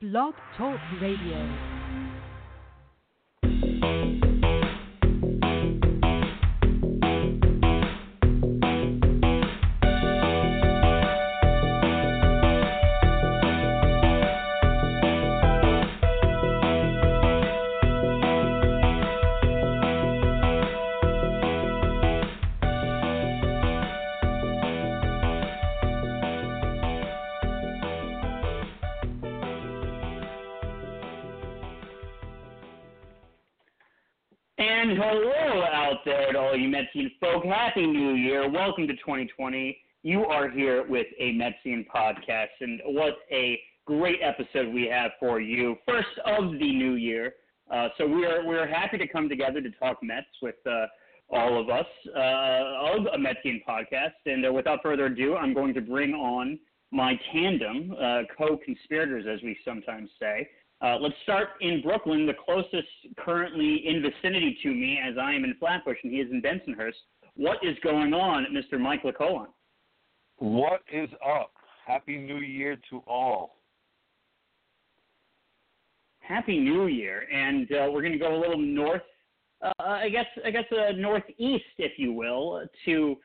Blog Talk Radio. Metsian folk. Happy New Year. Welcome to 2020. You are here with a Metsian podcast, and what a great episode we have for you. First of the new year. Uh, so we are we're happy to come together to talk Mets with uh, all of us uh, of a Metsian podcast. And uh, without further ado, I'm going to bring on my tandem, uh, co-conspirators, as we sometimes say. Uh, let's start in Brooklyn, the closest currently in vicinity to me, as I am in Flatbush and he is in Bensonhurst. What is going on, Mr. Mike LaColon? What is up? Happy New Year to all. Happy New Year, and uh, we're going to go a little north. Uh, I guess I guess uh, northeast, if you will, to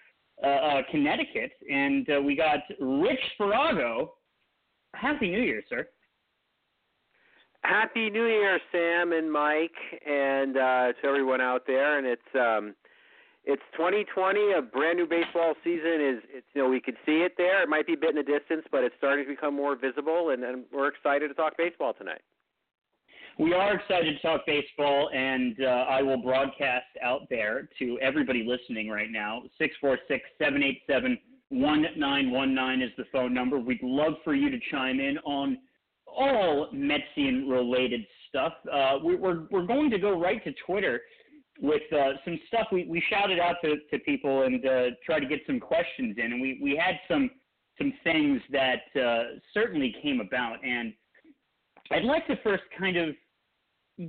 uh, uh, Connecticut, and uh, we got Rich Sparago. Happy New Year, sir. Happy New Year, Sam and Mike, and uh, to everyone out there. And it's um, it's 2020. A brand new baseball season is. It's, you know, we can see it there. It might be a bit in the distance, but it's starting to become more visible, and, and we're excited to talk baseball tonight. We are excited to talk baseball, and uh, I will broadcast out there to everybody listening right now. 646 787 1919 is the phone number. We'd love for you to chime in on all Metsian related stuff. Uh, we, are we're going to go right to Twitter with uh, some stuff we, we shouted out to, to people and uh, try to get some questions in, and we, we had some some things that uh, certainly came about. And I'd like to first kind of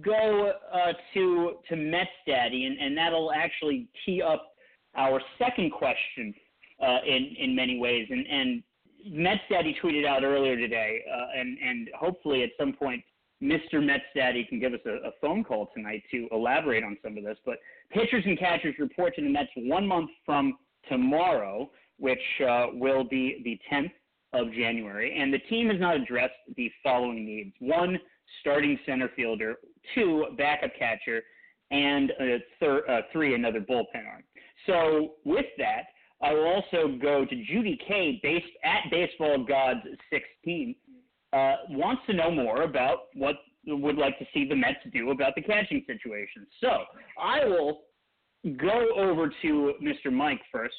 go uh, to to Mets Daddy, and, and that'll actually tee up our second question uh, in in many ways. And and Mets Daddy tweeted out earlier today, uh, and and hopefully at some point Mr. Mets Daddy can give us a, a, phone call tonight to elaborate on some of this. But pitchers and catchers report to the Mets one month from tomorrow, which uh, will be the 10th of January, and the team has not addressed the following needs: one, starting center fielder; two, backup catcher; and thir- uh, three, another bullpen arm. So with that I will also go to Judy K, based at Baseball Gods 16. Uh, wants to know more about what would like to see the Mets do about the catching situation. So I will go over to Mr. Mike first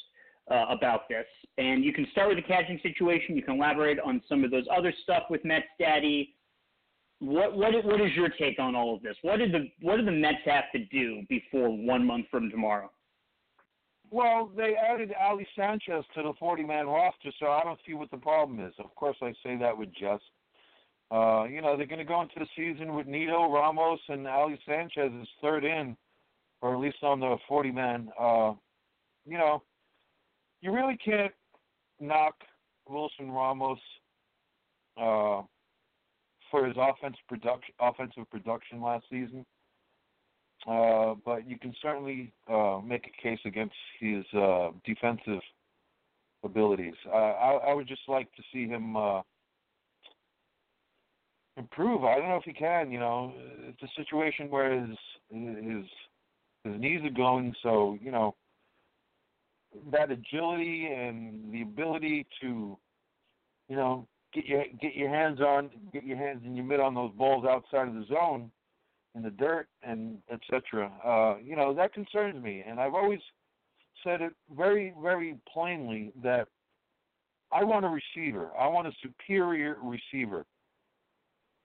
uh, about this, and you can start with the catching situation. You can elaborate on some of those other stuff with Mets Daddy. What what what is your take on all of this? What did the what do the Mets have to do before one month from tomorrow? Well, they added Ali Sanchez to the 40-man roster, so I don't see what the problem is. Of course, I say that with jest. Uh, you know, they're going to go into the season with Nido, Ramos, and Ali Sanchez is third in, or at least on the 40-man. Uh, you know, you really can't knock Wilson Ramos uh, for his offense production, offensive production last season. Uh, but you can certainly uh, make a case against his uh, defensive abilities. I, I would just like to see him uh, improve. I don't know if he can. You know, it's a situation where his his his knees are going, so you know that agility and the ability to, you know, get your get your hands on, get your hands in your mid on those balls outside of the zone in the dirt and etc. Uh, you know that concerns me, and I've always said it very, very plainly that I want a receiver. I want a superior receiver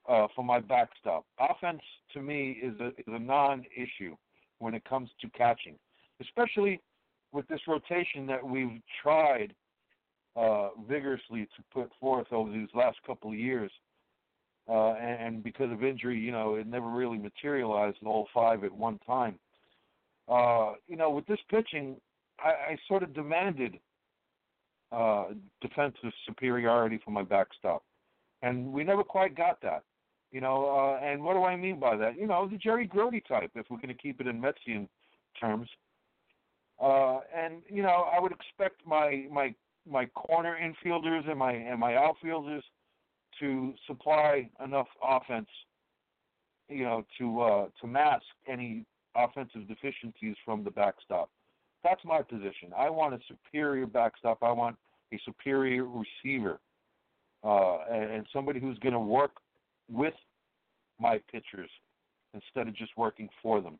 uh, for my backstop. Offense to me is a is a non-issue when it comes to catching, especially with this rotation that we've tried uh, vigorously to put forth over these last couple of years uh, and, and because of injury, you know, it never really materialized in all five at one time. Uh, you know, with this pitching, I, I sort of demanded uh, defensive superiority for my backstop, and we never quite got that. You know, uh, and what do I mean by that? You know, the Jerry Grote type, if we're going to keep it in Metsian terms. Uh, and you know, I would expect my my my corner infielders and my and my outfielders to supply enough offense, you know, to uh, to mask any offensive deficiencies from the backstop. That's my position. I want a superior backstop. I want a superior receiver, uh, and, and somebody who's going to work with my pitchers instead of just working for them.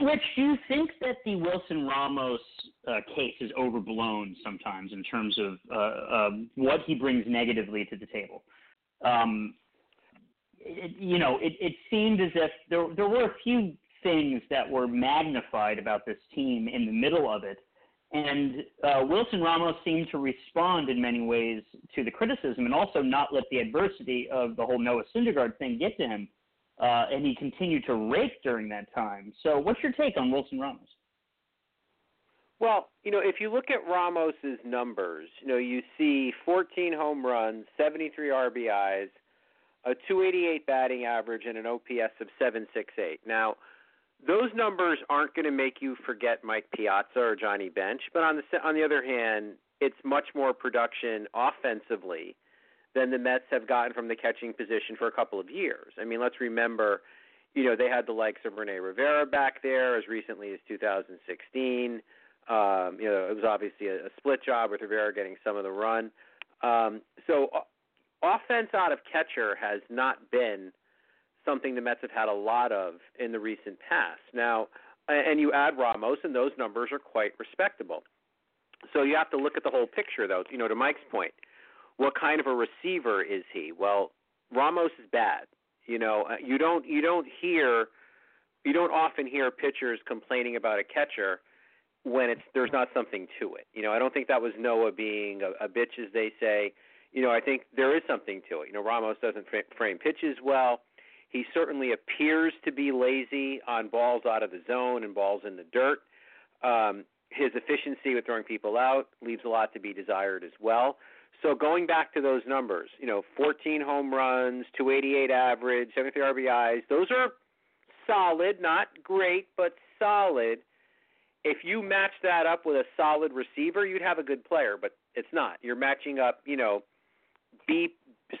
Rich, do you think that the Wilson Ramos uh, case is overblown sometimes in terms of uh, uh, what he brings negatively to the table? Um, it, you know, it, it seemed as if there there were a few things that were magnified about this team in the middle of it, and uh, Wilson Ramos seemed to respond in many ways to the criticism and also not let the adversity of the whole Noah Syndergaard thing get to him uh, and he continued to rake during that time. So, what's your take on Wilson Ramos? Well, you know, if you look at Ramos's numbers, you know, you see 14 home runs, 73 RBIs, a 288 batting average, and an OPS of 768. Now, those numbers aren't going to make you forget Mike Piazza or Johnny Bench, but on the on the other hand, it's much more production offensively than the Mets have gotten from the catching position for a couple of years. I mean, let's remember, you know, they had the likes of Rene Rivera back there as recently as 2016. Um, you know, it was obviously a, a split job with Rivera getting some of the run. Um, so, uh, offense out of catcher has not been something the Mets have had a lot of in the recent past. Now, and you add Ramos, and those numbers are quite respectable. So you have to look at the whole picture, though. You know, to Mike's point, what kind of a receiver is he? Well, Ramos is bad. You know, uh, you don't you don't hear you don't often hear pitchers complaining about a catcher when it's there's not something to it. You know, I don't think that was Noah being a, a bitch as they say. You know, I think there is something to it. You know, Ramos doesn't frame pitches well. He certainly appears to be lazy on balls out of the zone and balls in the dirt. Um, his efficiency with throwing people out leaves a lot to be desired as well. So going back to those numbers, you know, 14 home runs, 288 average, 73 RBIs, those are solid, not great, but solid. If you match that up with a solid receiver, you'd have a good player, but it's not. You're matching up, you know, B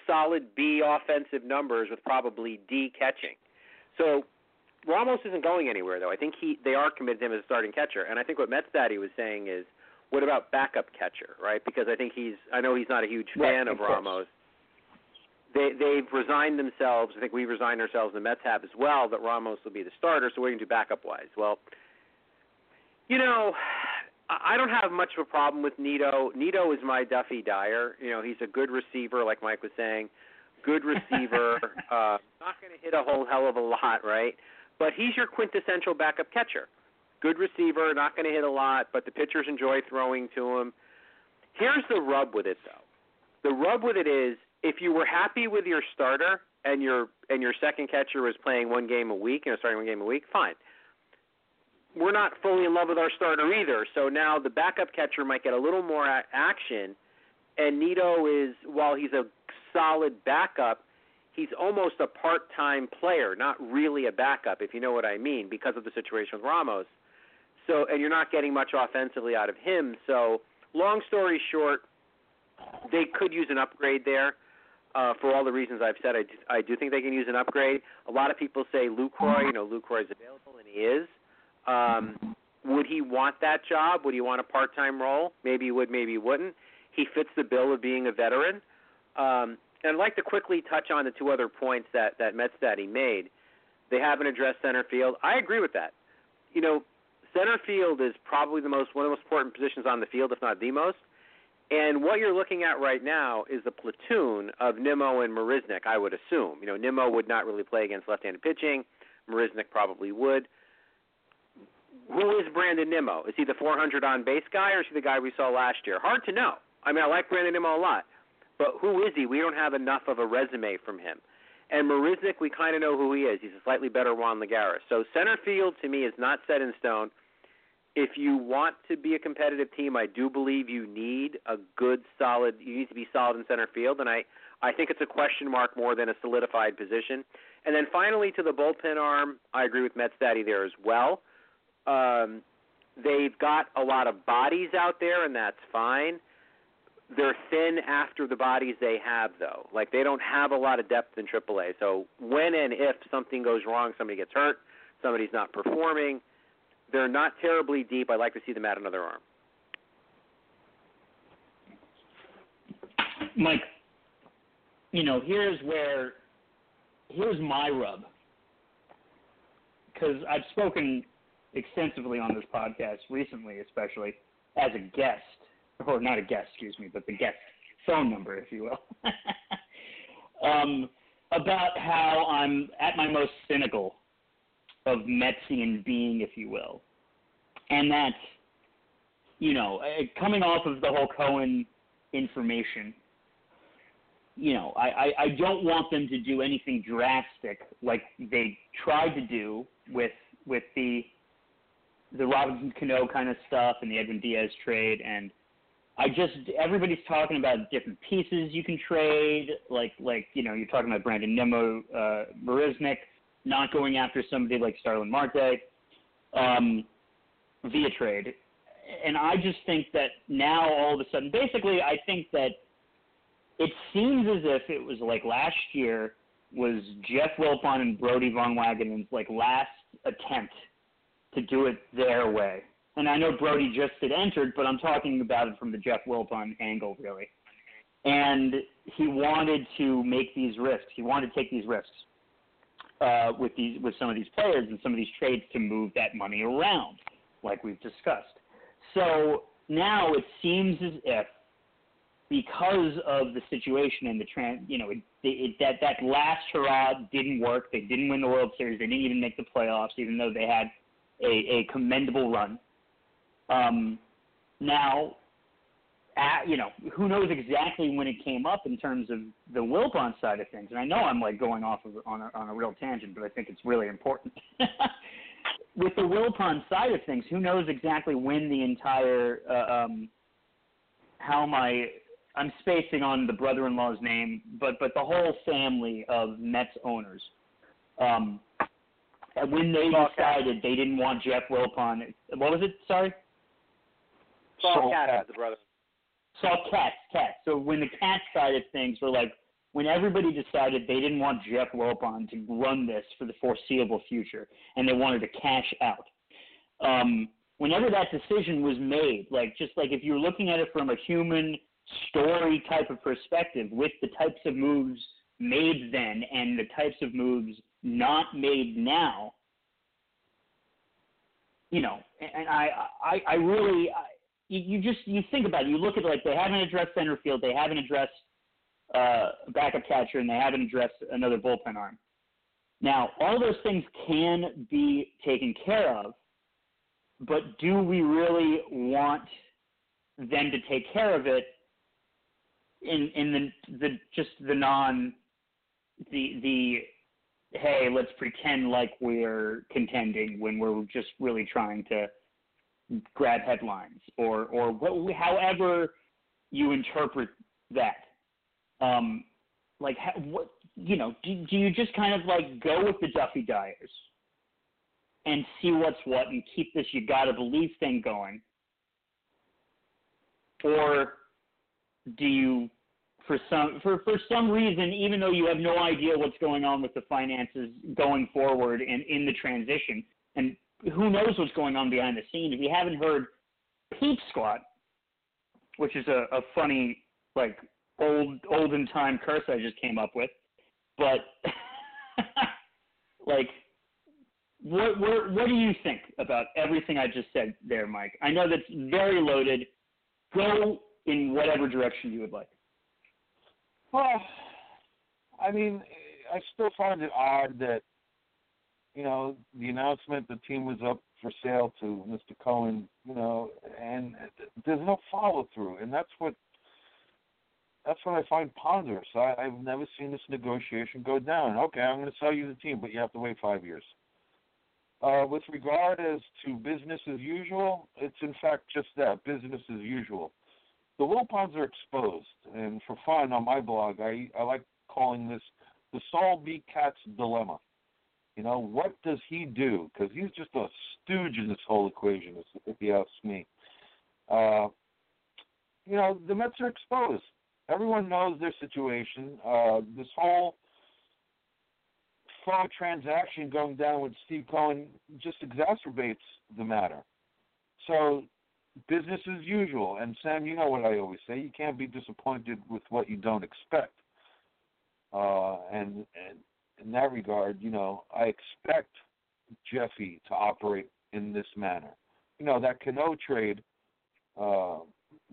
solid B offensive numbers with probably D catching. So Ramos isn't going anywhere though. I think he they are committed to him as a starting catcher. And I think what Mets Daddy was saying is what about backup catcher, right? Because I think he's I know he's not a huge fan right, of, of Ramos. They they've resigned themselves. I think we resigned ourselves. The Mets have as well that Ramos will be the starter. So we're going to do backup wise. Well, you know, I don't have much of a problem with Nido. Nido is my Duffy Dyer. You know, he's a good receiver, like Mike was saying. Good receiver. uh, not going to hit a whole hell of a lot, right? But he's your quintessential backup catcher good receiver, not going to hit a lot, but the pitchers enjoy throwing to him. Here's the rub with it, though. The rub with it is if you were happy with your starter and your and your second catcher was playing one game a week, you know, starting one game a week, fine. We're not fully in love with our starter either, so now the backup catcher might get a little more action. And Nido is, while he's a solid backup, he's almost a part-time player, not really a backup, if you know what I mean, because of the situation with Ramos. So, and you're not getting much offensively out of him. So, long story short, they could use an upgrade there. Uh, for all the reasons I've said, I do, I do think they can use an upgrade. A lot of people say Lucroy, you know, Lucroy is available, and he is. Um, would he want that job? Would he want a part-time role? Maybe he would, maybe he wouldn't. He fits the bill of being a veteran. Um, and I'd like to quickly touch on the two other points that that Mets Daddy made. They haven't addressed center field. I agree with that. You know, center field is probably the most one of the most important positions on the field, if not the most. And what you're looking at right now is the platoon of Nimmo and Marisnick, I would assume. You know, Nimmo would not really play against left-handed pitching. Marisnick probably would. Who is Brandon Nimmo? Is he the 400 on base guy, or is he the guy we saw last year? Hard to know. I mean, I like Brandon Nimmo a lot, but who is he? We don't have enough of a resume from him. And Marisnick, we kind of know who he is. He's a slightly better Juan Lagares. So center field to me is not set in stone. if you want to be a competitive team, I do believe you need a good, solid. You need to be solid in center field, and I I think it's a question mark more than a solidified position. And then finally, to the bullpen arm, I agree with Mets Daddy there as well. Um, they've got a lot of bodies out there, and that's fine. They're thin after the bodies they have, though. Like they don't have a lot of depth in AAA. So when and if something goes wrong, somebody gets hurt, somebody's not performing, they're not terribly deep. I'd like to see them add another arm. Mike, you know, here's where here's my rub because I've spoken extensively on this podcast recently, especially as a guest, or not a guest, excuse me, but the guest phone number, if you will, um, about how I'm at my most cynical of Metsian being, if you will, and that, you know, coming off of the whole Cohen information you know, I, I, I don't want them to do anything drastic like they tried to do with with the the Robinson Cano kind of stuff and the Edwin Diaz trade and I just everybody's talking about different pieces you can trade, like like you know you're talking about Brandon Nimmo, uh, Marisnick, not going after somebody like Starling Marte um, via trade, and I just think that now all of a sudden, basically, I think that it seems as if it was like last year was Jeff Wilpon and Brodie Van Wagenen's like last attempt to do it their way. And I know Brodie just had entered, but I'm talking about it from the Jeff Wilpon angle, really. And he wanted to make these risks. He wanted to take these risks uh, with these with some of these players and some of these trades to move that money around, like we've discussed. So now it seems as if because of the situation and the trans, you know, it, it, that that last hurrah didn't work. They didn't win the World Series. They didn't even make the playoffs, even though they had a, a commendable run. Um, now, at, you know, who knows exactly when it came up in terms of the Wilpon side of things. And I know I'm like going off of, on a, on a real tangent, but I think it's really important. With the Wilpon side of things, who knows exactly when the entire uh, um, how my I'm spacing on the brother-in-law's name, but but the whole family of Mets owners. Um, when they decided they didn't want Jeff Wilpon, what was it? Sorry, Saul Katz Katz. the brother. Saul Katz, Katz. So when the Katz side of things were like, when everybody decided they didn't want Jeff Wilpon to run this for the foreseeable future, and they wanted to cash out. Um, whenever that decision was made, like just like if you're looking at it from a human story type of perspective with the types of moves made then and the types of moves not made now you know and i i i really you, you just you think about it. You look at like they haven't addressed center field. They haven't addressed uh backup catcher and they haven't addressed another bullpen arm. Now all those things can be taken care of but do we really want them to take care of it in in the the just the non the the hey let's pretend like we're contending when we're just really trying to grab headlines or or what, however you interpret that. Um like ha- what you know do, do you just kind of like go with the Duffy Dyers and see what's what and keep this you gotta believe thing going? Or do you for some for for some reason even though you have no idea what's going on with the finances going forward and in the transition and who knows what's going on behind the scenes we haven't heard peep squat which is a, a funny like old olden time curse i just came up with but like what, what what do you think about everything i just said there mike? I know that's very loaded. Go in whatever direction you would like. Well, I mean, I still find it odd that, you know, the announcement the team was up for sale to Mr. Cohen, you know, and there's no follow through, and that's what that's what I find ponderous. I, I've never seen this negotiation go down. Okay, I'm going to sell you the team, but you have to wait five years. Uh, with regard as to business as usual, it's in fact just that business as usual. The Wilpons are exposed, and for fun on my blog, I, I like calling this the Saul B. Katz dilemma. You know, what does he do? Because he's just a stooge in this whole equation, if you ask me. Uh, you know, the Mets are exposed. Everyone knows their situation. Uh, this whole fraud transaction going down with Steve Cohen just exacerbates the matter. So, business as usual. And Sam, you know what I always say: you can't be disappointed with what you don't expect. Uh, and, and in that regard, you know, I expect Jeffy to operate in this manner. You know, that Cano trade, uh,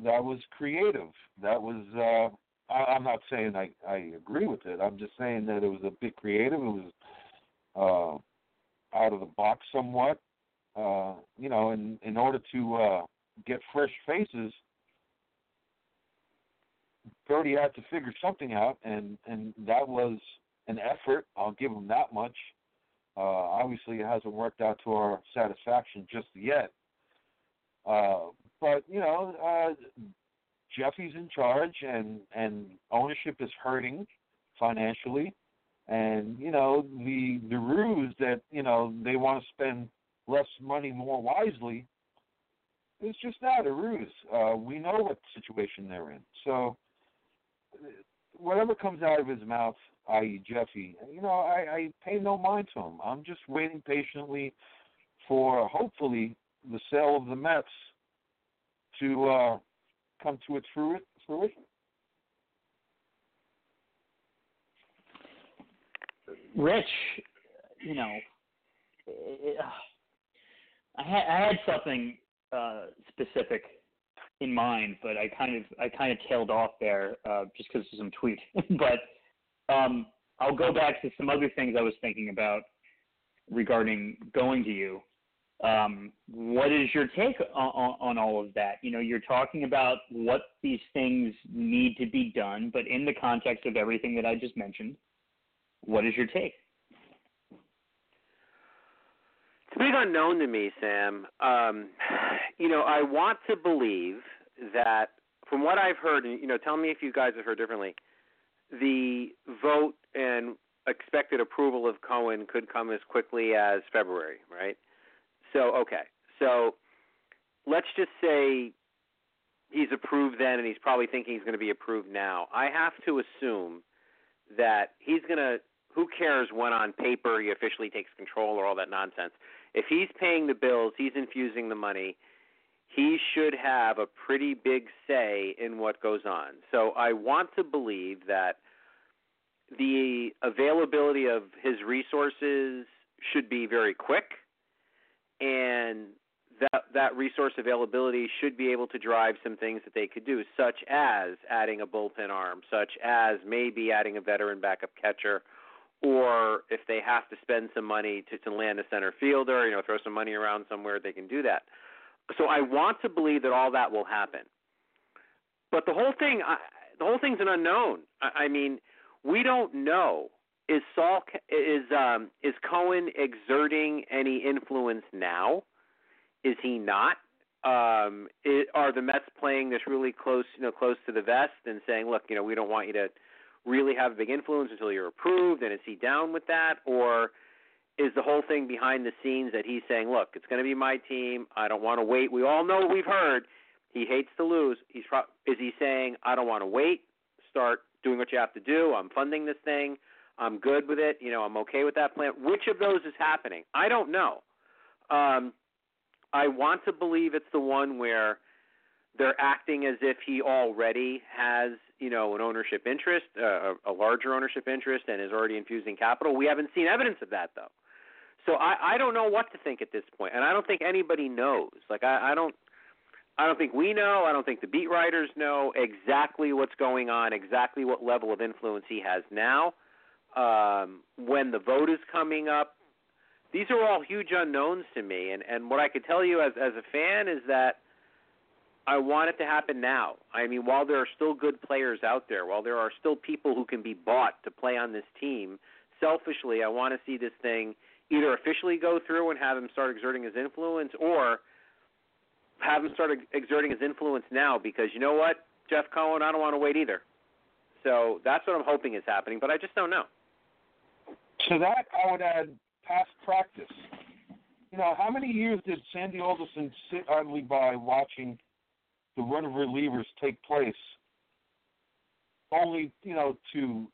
that was creative. That was, uh, I, I'm not saying I, I agree with it. I'm just saying that it was a bit creative. It was uh, out of the box somewhat. Uh, you know, in, in order to uh, get fresh faces, Berti had to figure something out, and, and that was – an effort. I'll give him that much. Uh, obviously, it hasn't worked out to our satisfaction just yet. Uh, but you know, uh, Jeffy's in charge, and and ownership is hurting financially, and you know the the ruse that you know they want to spend less money more wisely is just that a ruse. Uh, we know what situation they're in, so whatever comes out of his mouth, i.e., Jeffy, you know, I, I pay no mind to him. I'm just waiting patiently for hopefully the sale of the Mets to uh, come to its fruition. Rich, you know, I had I had something uh, specific in mind, but I kind of I kind of tailed off there uh, just because of some tweet. but um, I'll go back to some other things I was thinking about regarding going to you. Um, what is your take on, on, on all of that? You know, you're talking about what these things need to be done, but in the context of everything that I just mentioned, what is your take? It's a big unknown to me, Sam. Um, you know, I want to believe that, from what I've heard, and you know, tell me if you guys have heard differently. The vote and expected approval of Cohen could come as quickly as February, right? So, okay, so let's just say he's approved then, and he's probably thinking he's going to be approved now. I have to assume that he's going to. Who cares when on paper he officially takes control or all that nonsense? if he's paying the bills, he's infusing the money, he should have a pretty big say in what goes on. So I want to believe that the availability of his resources should be very quick and that that resource availability should be able to drive some things that they could do, such as adding a bullpen arm, such as maybe adding a veteran backup catcher, or if they have to spend some money to, to land a center fielder, you know, throw some money around somewhere, they can do that. So I want to believe that all that will happen. But the whole thing, I, the whole thing's an unknown. I, I mean, we don't know. Is Saul is um, is Cohen exerting any influence now? Is he not? Um, it, are the Mets playing this really close, you know, close to the vest and saying, look, you know, we don't want you to really have a big influence until you're approved? And is he down with that? Or is the whole thing behind the scenes that he's saying, look, it's going to be my team. I don't want to wait. We all know we've heard he hates to lose. He's pro- is he saying, I don't want to wait? Start doing what you have to do. I'm funding this thing. I'm good with it. You know, I'm okay with that plan. Which of those is happening? I don't know. Um, I want to believe it's the one where they're acting as if he already has you know an ownership interest, uh, a larger ownership interest, and is already infusing capital. We haven't seen evidence of that though. So I, I don't know what to think at this point, and I don't think anybody knows. Like I, I don't. I don't think we know. I don't think the beat writers know exactly what's going on, exactly what level of influence he has now. Um, when the vote is coming up, these are all huge unknowns to me. And and what I could tell you as as a fan is that I want it to happen now. I mean, while there are still good players out there, while there are still people who can be bought to play on this team, selfishly, I want to see this thing either officially go through and have him start exerting his influence, or have him start exerting his influence now because you know what, Jeff Cohen, I don't want to wait either. So that's what I'm hoping is happening, but I just don't know. To that, I would add past practice. You know, how many years did Sandy Alderson sit idly by watching the run of relievers take place, only you know to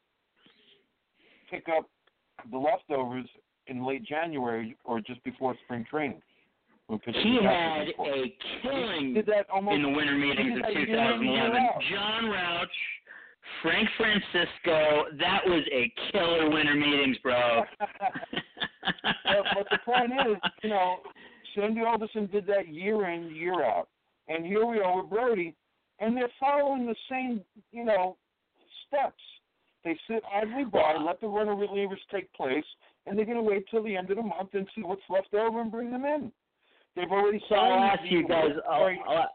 pick up the leftovers in late January or just before spring training? He had a killing almost, in the winter meetings of 2011. John Rauch, Frank Francisco, that was a killer winter meetings, bro. but, but the point is, you know, Sandy Alderson did that year in, year out. And here we are with Brodie, and they're following the same, you know, steps. They sit idly by, let the runner relievers take place, and they're going to wait till the end of the month and see what's left over and bring them in. They've already signed. I'll ask you guys. I'll, I'll,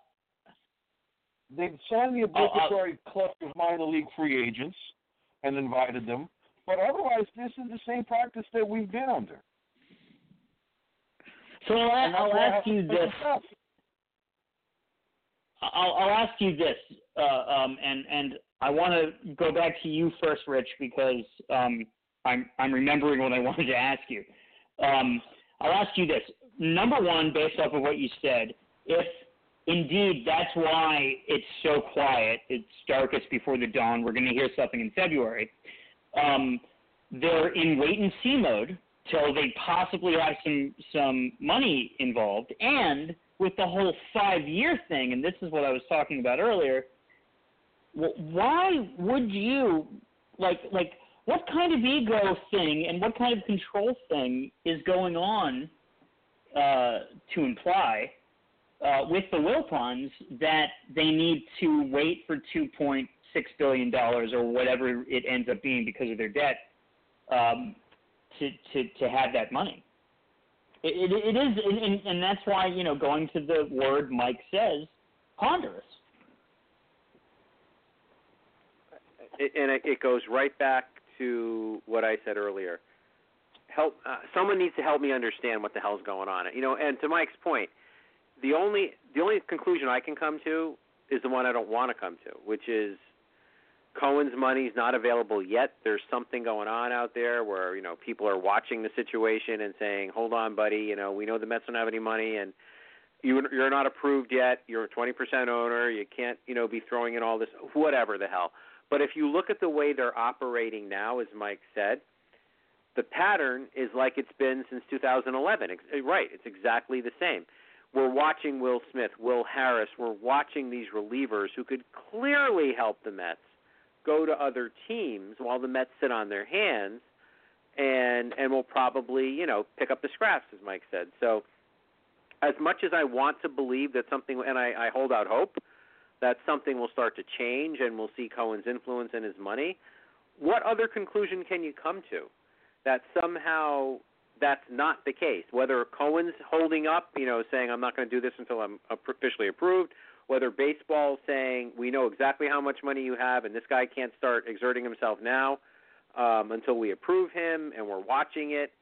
they've signed the obligatory cluster of minor league free agents and invited them, but otherwise, this is the same practice that we've been under. So I'll, I'll ask you this. I'll, I'll ask you this, uh, um, and and I want to go back to you first, Rich, because um, I'm I'm remembering what I wanted to ask you. Um, I'll ask you this: number one, based off of what you said, if indeed that's why it's so quiet, it's darkest before the dawn. We're going to hear something in February. Um, they're in wait and see mode till they possibly have some some money involved, and with the whole five year thing, and this is what I was talking about earlier. Why would you like like what kind of ego thing and what kind of control thing is going on uh, to imply uh, with the Wilpons that they need to wait for 2.6 billion dollars or whatever it ends up being because of their debt um, to, to to have that money. It, it, it is, and, and that's why you know going to the word Mike says, ponderous. And it goes right back to what I said earlier. Help. Uh, someone needs to help me understand what the hell's going on. You know, and to Mike's point, the only the only conclusion I can come to is the one I don't want to come to, which is Cohen's money's not available yet. There's something going on out there where you know people are watching the situation and saying, "Hold on, buddy. You know, we know the Mets don't have any money, and you, you're not approved yet. You're a 20% owner. You can't, you know, be throwing in all this, whatever the hell." But if you look at the way they're operating now, as Mike said, the pattern is like it's been since 2011. Eh, right, it's exactly the same. We're watching Will Smith, Will Harris. We're watching these relievers who could clearly help the Mets go to other teams while the Mets sit on their hands and and will probably, you know, pick up the scraps as Mike said. So as much as I want to believe that something and I, I hold out hope that something will start to change and we'll see Cohen's influence and his money, what other conclusion can you come to that somehow that's not the case? Whether Cohen's holding up, you know, saying I'm not going to do this until I'm officially approved, whether baseball saying we know exactly how much money you have and this guy can't start exerting himself now um, until we approve him and we're watching it.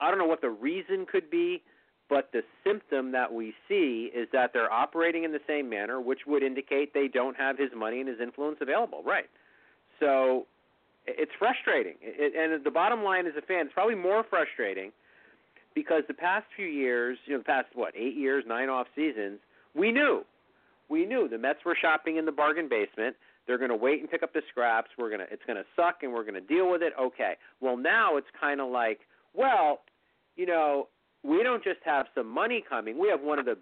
I don't know what the reason could be, but the symptom that we see is that they're operating in the same manner, which would indicate they don't have his money and his influence available. Right. So it's frustrating. It, and the bottom line as a fan, it's probably more frustrating because the past few years, you know, the past what eight years, nine off seasons, we knew we knew the Mets were shopping in the bargain basement. They're going to wait and pick up the scraps. We're going to it's going to suck and we're going to deal with it. Okay. Well, now it's kind of like, well, you know, we don't just have some money coming. We have one of the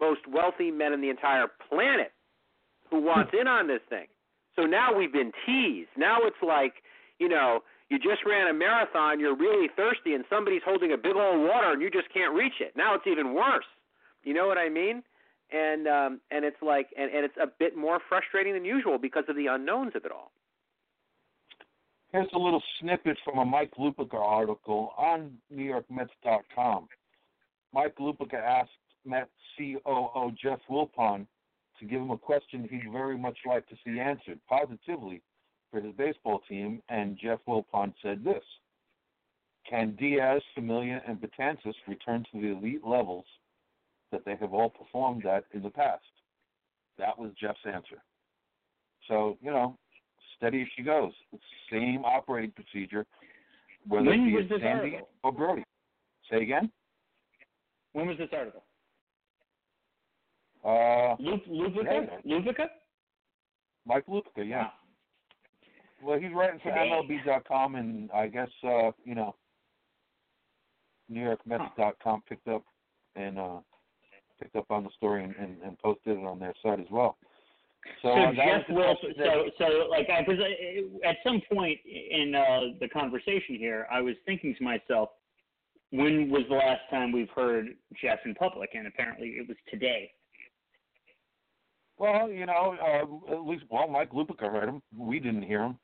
most wealthy men in the entire planet who wants in on this thing. So now we've been teased. Now it's like, you know, you just ran a marathon, you're really thirsty, and somebody's holding a big old water and you just can't reach it. Now it's even worse. You know what I mean? and um, and it's like and, and it's a bit more frustrating than usual because of the unknowns of it all. Here's a little snippet from a Mike Lupica article on NewYorkMets.com. Mike Lupica asked Mets COO Jeff Wilpon to give him a question he'd very much like to see answered positively for his baseball team, and Jeff Wilpon said this. can Diaz, Familia, and Betances return to the elite levels that they have all performed at in the past? That was Jeff's answer. So, you know, steady as she goes. Same operating procedure, whether When it be was this Sandy article? or Brodie. Say again? When was this article? Uh, Lup- Lupica? Yeah. Lupica? Mike Lupica, yeah. Wow. Well, he's writing for Today. MLB.com, and I guess uh, you know, NewYorkMets.com picked up and uh, picked up on the story and, and, and posted it on their site as well. So, So, Jeff Wilpon. So, so like I was uh, at some point in uh, the conversation here, I was thinking to myself, when was the last time we've heard Jeff in public? And apparently, it was today. Well, you know, uh, at least well, Mike Lupica heard him. We didn't hear him,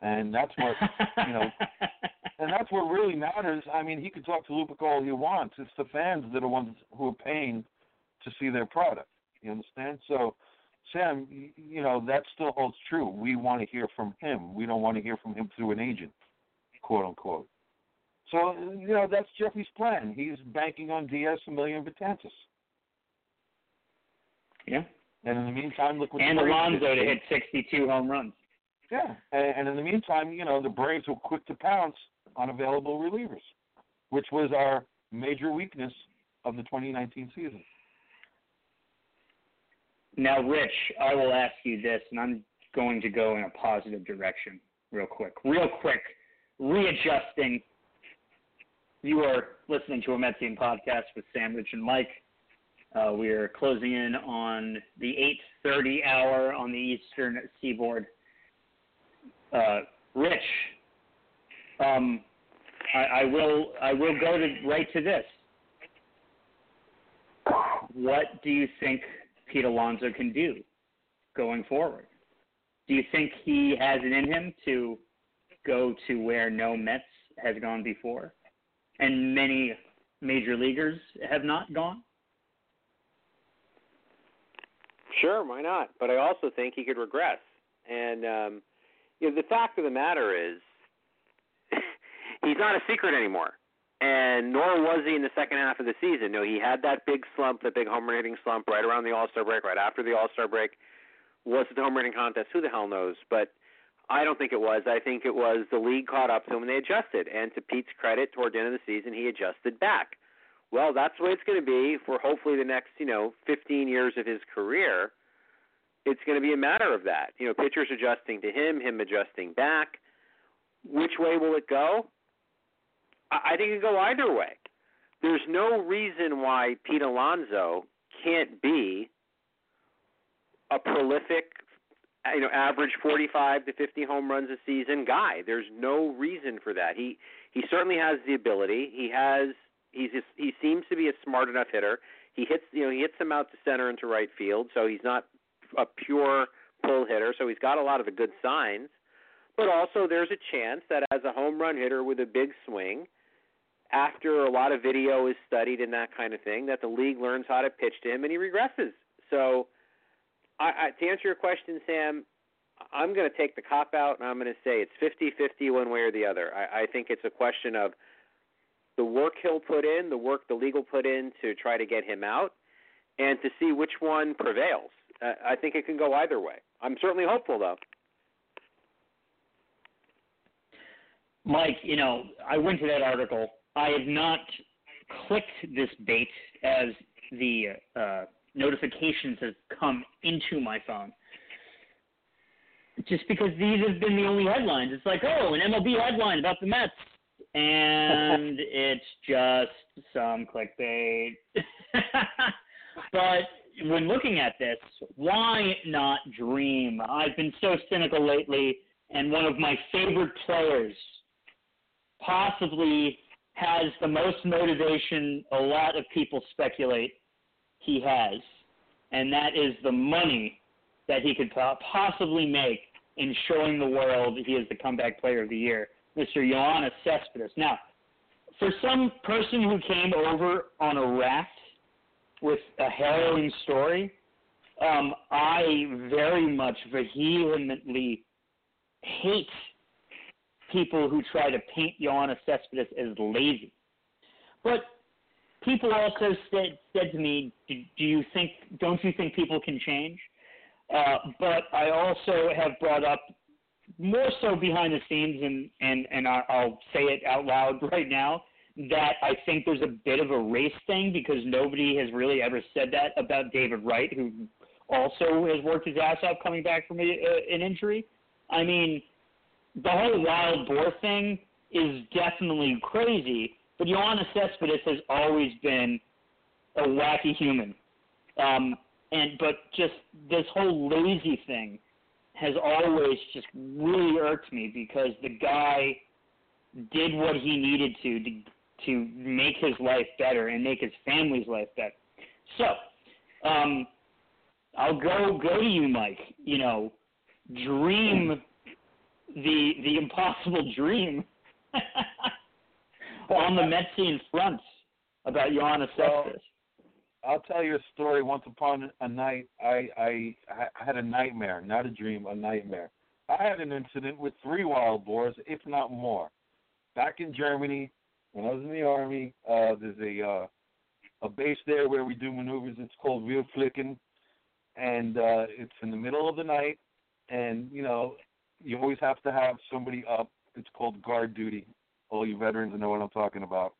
and that's what you know, and that's what really matters. I mean, he could talk to Lupica all he wants. It's the fans that are ones who are paying to see their product. You understand? So, Sam, you know that still holds true. We want to hear from him. We don't want to hear from him through an agent, quote unquote. So, you know, that's Jeffy's plan. He's banking on Diaz, Familia, and Betances. yeah. And in the meantime, look what And Alonso to hit 62 home runs. Yeah, and, and in the meantime, you know, the Braves were quick to pounce on available relievers, which was our major weakness of the 2019 season. Now, Rich, I will ask you this, and I'm going to go in a positive direction real quick. Real quick, readjusting. You are listening to a Metsian podcast with Sam, Rich, and Mike. Uh, we are closing in on the 8:30 hour on the Eastern Seaboard. Uh, Rich, um, I, I will I will go to right to this. What do you think Pete Alonso can do going forward? Do you think he has it in him to go to where no Mets has gone before, and many major leaguers have not gone? Sure, why not? But I also think he could regress. And um, you know, the fact of the matter is, he's not a secret anymore. And nor was he in the second half of the season. No, he had that big slump, the big home run hitting slump, right around the All Star break, right after the All Star break. Was it the home running contest? Who the hell knows? But I don't think it was. I think it was the league caught up to him and they adjusted. And to Pete's credit, toward the end of the season, he adjusted back. Well, that's the way it's going to be for hopefully the next, you know, 15 years of his career it's going to be a matter of that. You know, pitchers adjusting to him, him adjusting back. Which way will it go? I think it go either way. There's no reason why Pete Alonso can't be a prolific, you know, average 45 to 50 home runs a season guy. There's no reason for that. He he certainly has the ability. He has he's just, he seems to be a smart enough hitter. He hits you know he hits them out to center into right field, so he's not a pure pull hitter, so he's got a lot of the good signs. But also, there's a chance that as a home run hitter with a big swing, after a lot of video is studied and that kind of thing, that the league learns how to pitch to him and he regresses. So, I, I, to answer your question, Sam, I'm going to take the cop out and I'm going to say it's 50-50 one way or the other. I, I think it's a question of the work he'll put in, the work the league will put in to try to get him out, and to see which one prevails. Uh, I think it can go either way. I'm certainly hopeful, though. Mike, you know, I went to that article. I have not clicked this bait as the uh, notifications have come into my phone. Just because these have been the only headlines. It's like, oh, an MLB headline about the Mets. And it's just some clickbait. but when looking at this, why not dream? I've been so cynical lately, and one of my favorite players possibly has the most motivation a lot of people speculate he has, and that is the money that he could possibly make in showing the world he is the comeback player of the year, Mr. Yoenis Cespedes. Now, for some person who came over on a raft with a harrowing story, um, I very much vehemently hate people who try to paint Yoenis Cespedes as lazy. But people also said said to me, do, do you think? Don't you think people can change? Uh, but I also have brought up more so behind the scenes, and and and I'll say it out loud right now that I think there's a bit of a race thing because nobody has really ever said that about David Wright, who also has worked his ass off coming back from a, a, an injury. I mean, the whole wild boar thing is definitely crazy, but Yoenis Cespedes has always been a wacky human. Um, and but just this whole lazy thing has always just really irked me because the guy did what he needed to to to make his life better and make his family's life better. So, um, I'll go go to you, Mike. You know, dream the the impossible dream on the Metsian front about Yoenis Cespedes. I'll tell you a story. Once upon a night, I, I I had a nightmare, not a dream, a nightmare. I had an incident with three wild boars, if not more. Back in Germany, when I was in the army, uh, there's a uh, a base there where we do maneuvers. It's called Wehrpflichten, and uh, it's in the middle of the night. And you know, you always have to have somebody up. It's called guard duty. All you veterans know what I'm talking about.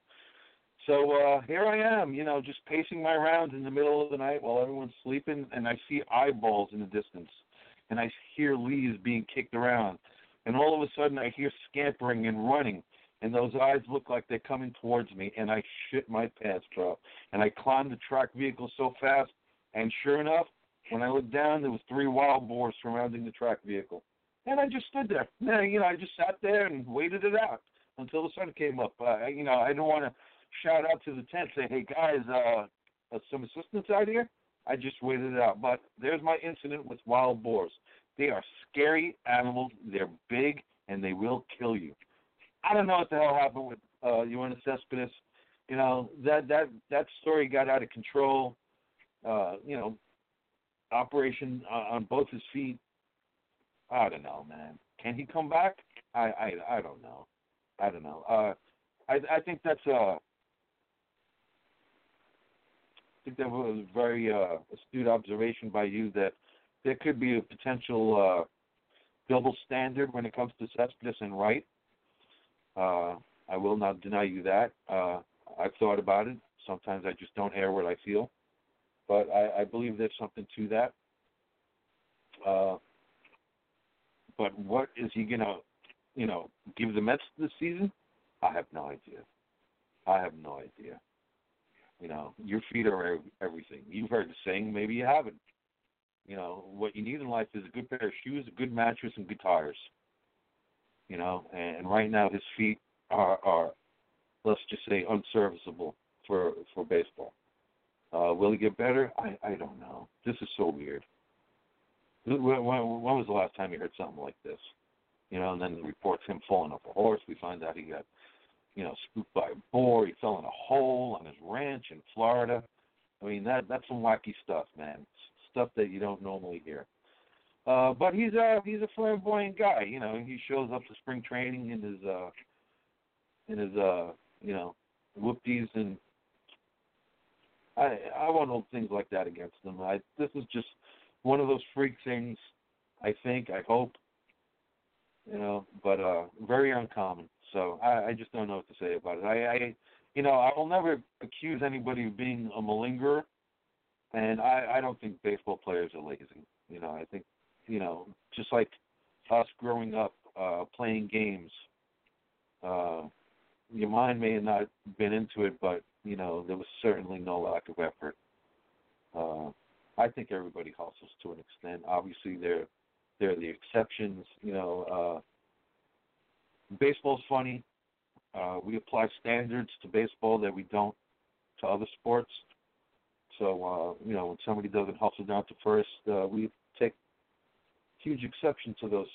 So uh, here I am, you know, just pacing my rounds in the middle of the night while everyone's sleeping, and I see eyeballs in the distance, and I hear leaves being kicked around, and all of a sudden I hear scampering and running, and those eyes look like they're coming towards me, and I shit my pants, bro. And I climbed the track vehicle so fast, and sure enough, when I looked down, there was three wild boars surrounding the track vehicle, and I just stood there. Man, you know, I just sat there and waited it out until the sun came up. Uh, you know, I didn't want to shout out to the tent, say, "Hey guys, uh, uh, some assistance out here." I just waited it out. But there's my incident with wild boars. They are scary animals. They're big and they will kill you. I don't know what the hell happened with uh Yoenis Cespedes. You know that that that story got out of control. Uh, you know, operation uh, on both his feet. I don't know, man. Can he come back? I I I don't know. I don't know. Uh, I I think that's uh. I think that was a very uh, astute observation by you that there could be a potential uh, double standard when it comes to Cespedes and Wright. Uh, I will not deny you that. Uh, I've thought about it. Sometimes I just don't air what I feel, but I, I believe there's something to that. Uh, but what is he gonna, you know, give the Mets this season? I have no idea. I have no idea. You know, your feet are everything. You've heard the saying, maybe you haven't. You know, what you need in life is a good pair of shoes, a good mattress, and good tires you know, and right now his feet are, are let's just say unserviceable for for baseball. Uh, will he get better? I I don't know. This is so weird. When, when, when was the last time you heard something like this? You know, and then the reports him falling off a horse. We find out he got, you know, spooked by a boar. He fell in a hole on his ranch in Florida. I mean, that that's some wacky stuff, man. Stuff that you don't normally hear. Uh, but he's a he's a flamboyant guy. You know, he shows up to spring training in his uh, in his uh, you know whoopties and I I won't things like that against him. I this is just one of those freak things. I think I hope you know, but uh, very uncommon. So I, I just don't know what to say about it. I, I you know I will never accuse anybody of being a malingerer, and I I don't think baseball players are lazy. You know, I think you know, just like us growing up uh, playing games. Uh, your mind may have not been into it, but you know there was certainly no lack of effort. Uh, I think everybody hustles to an extent. Obviously, they're they're the exceptions. You know, uh, baseball's funny. Uh, we apply standards to baseball that we don't to other sports. So uh, you know, when somebody doesn't hustle down to first, uh, we take huge exception to those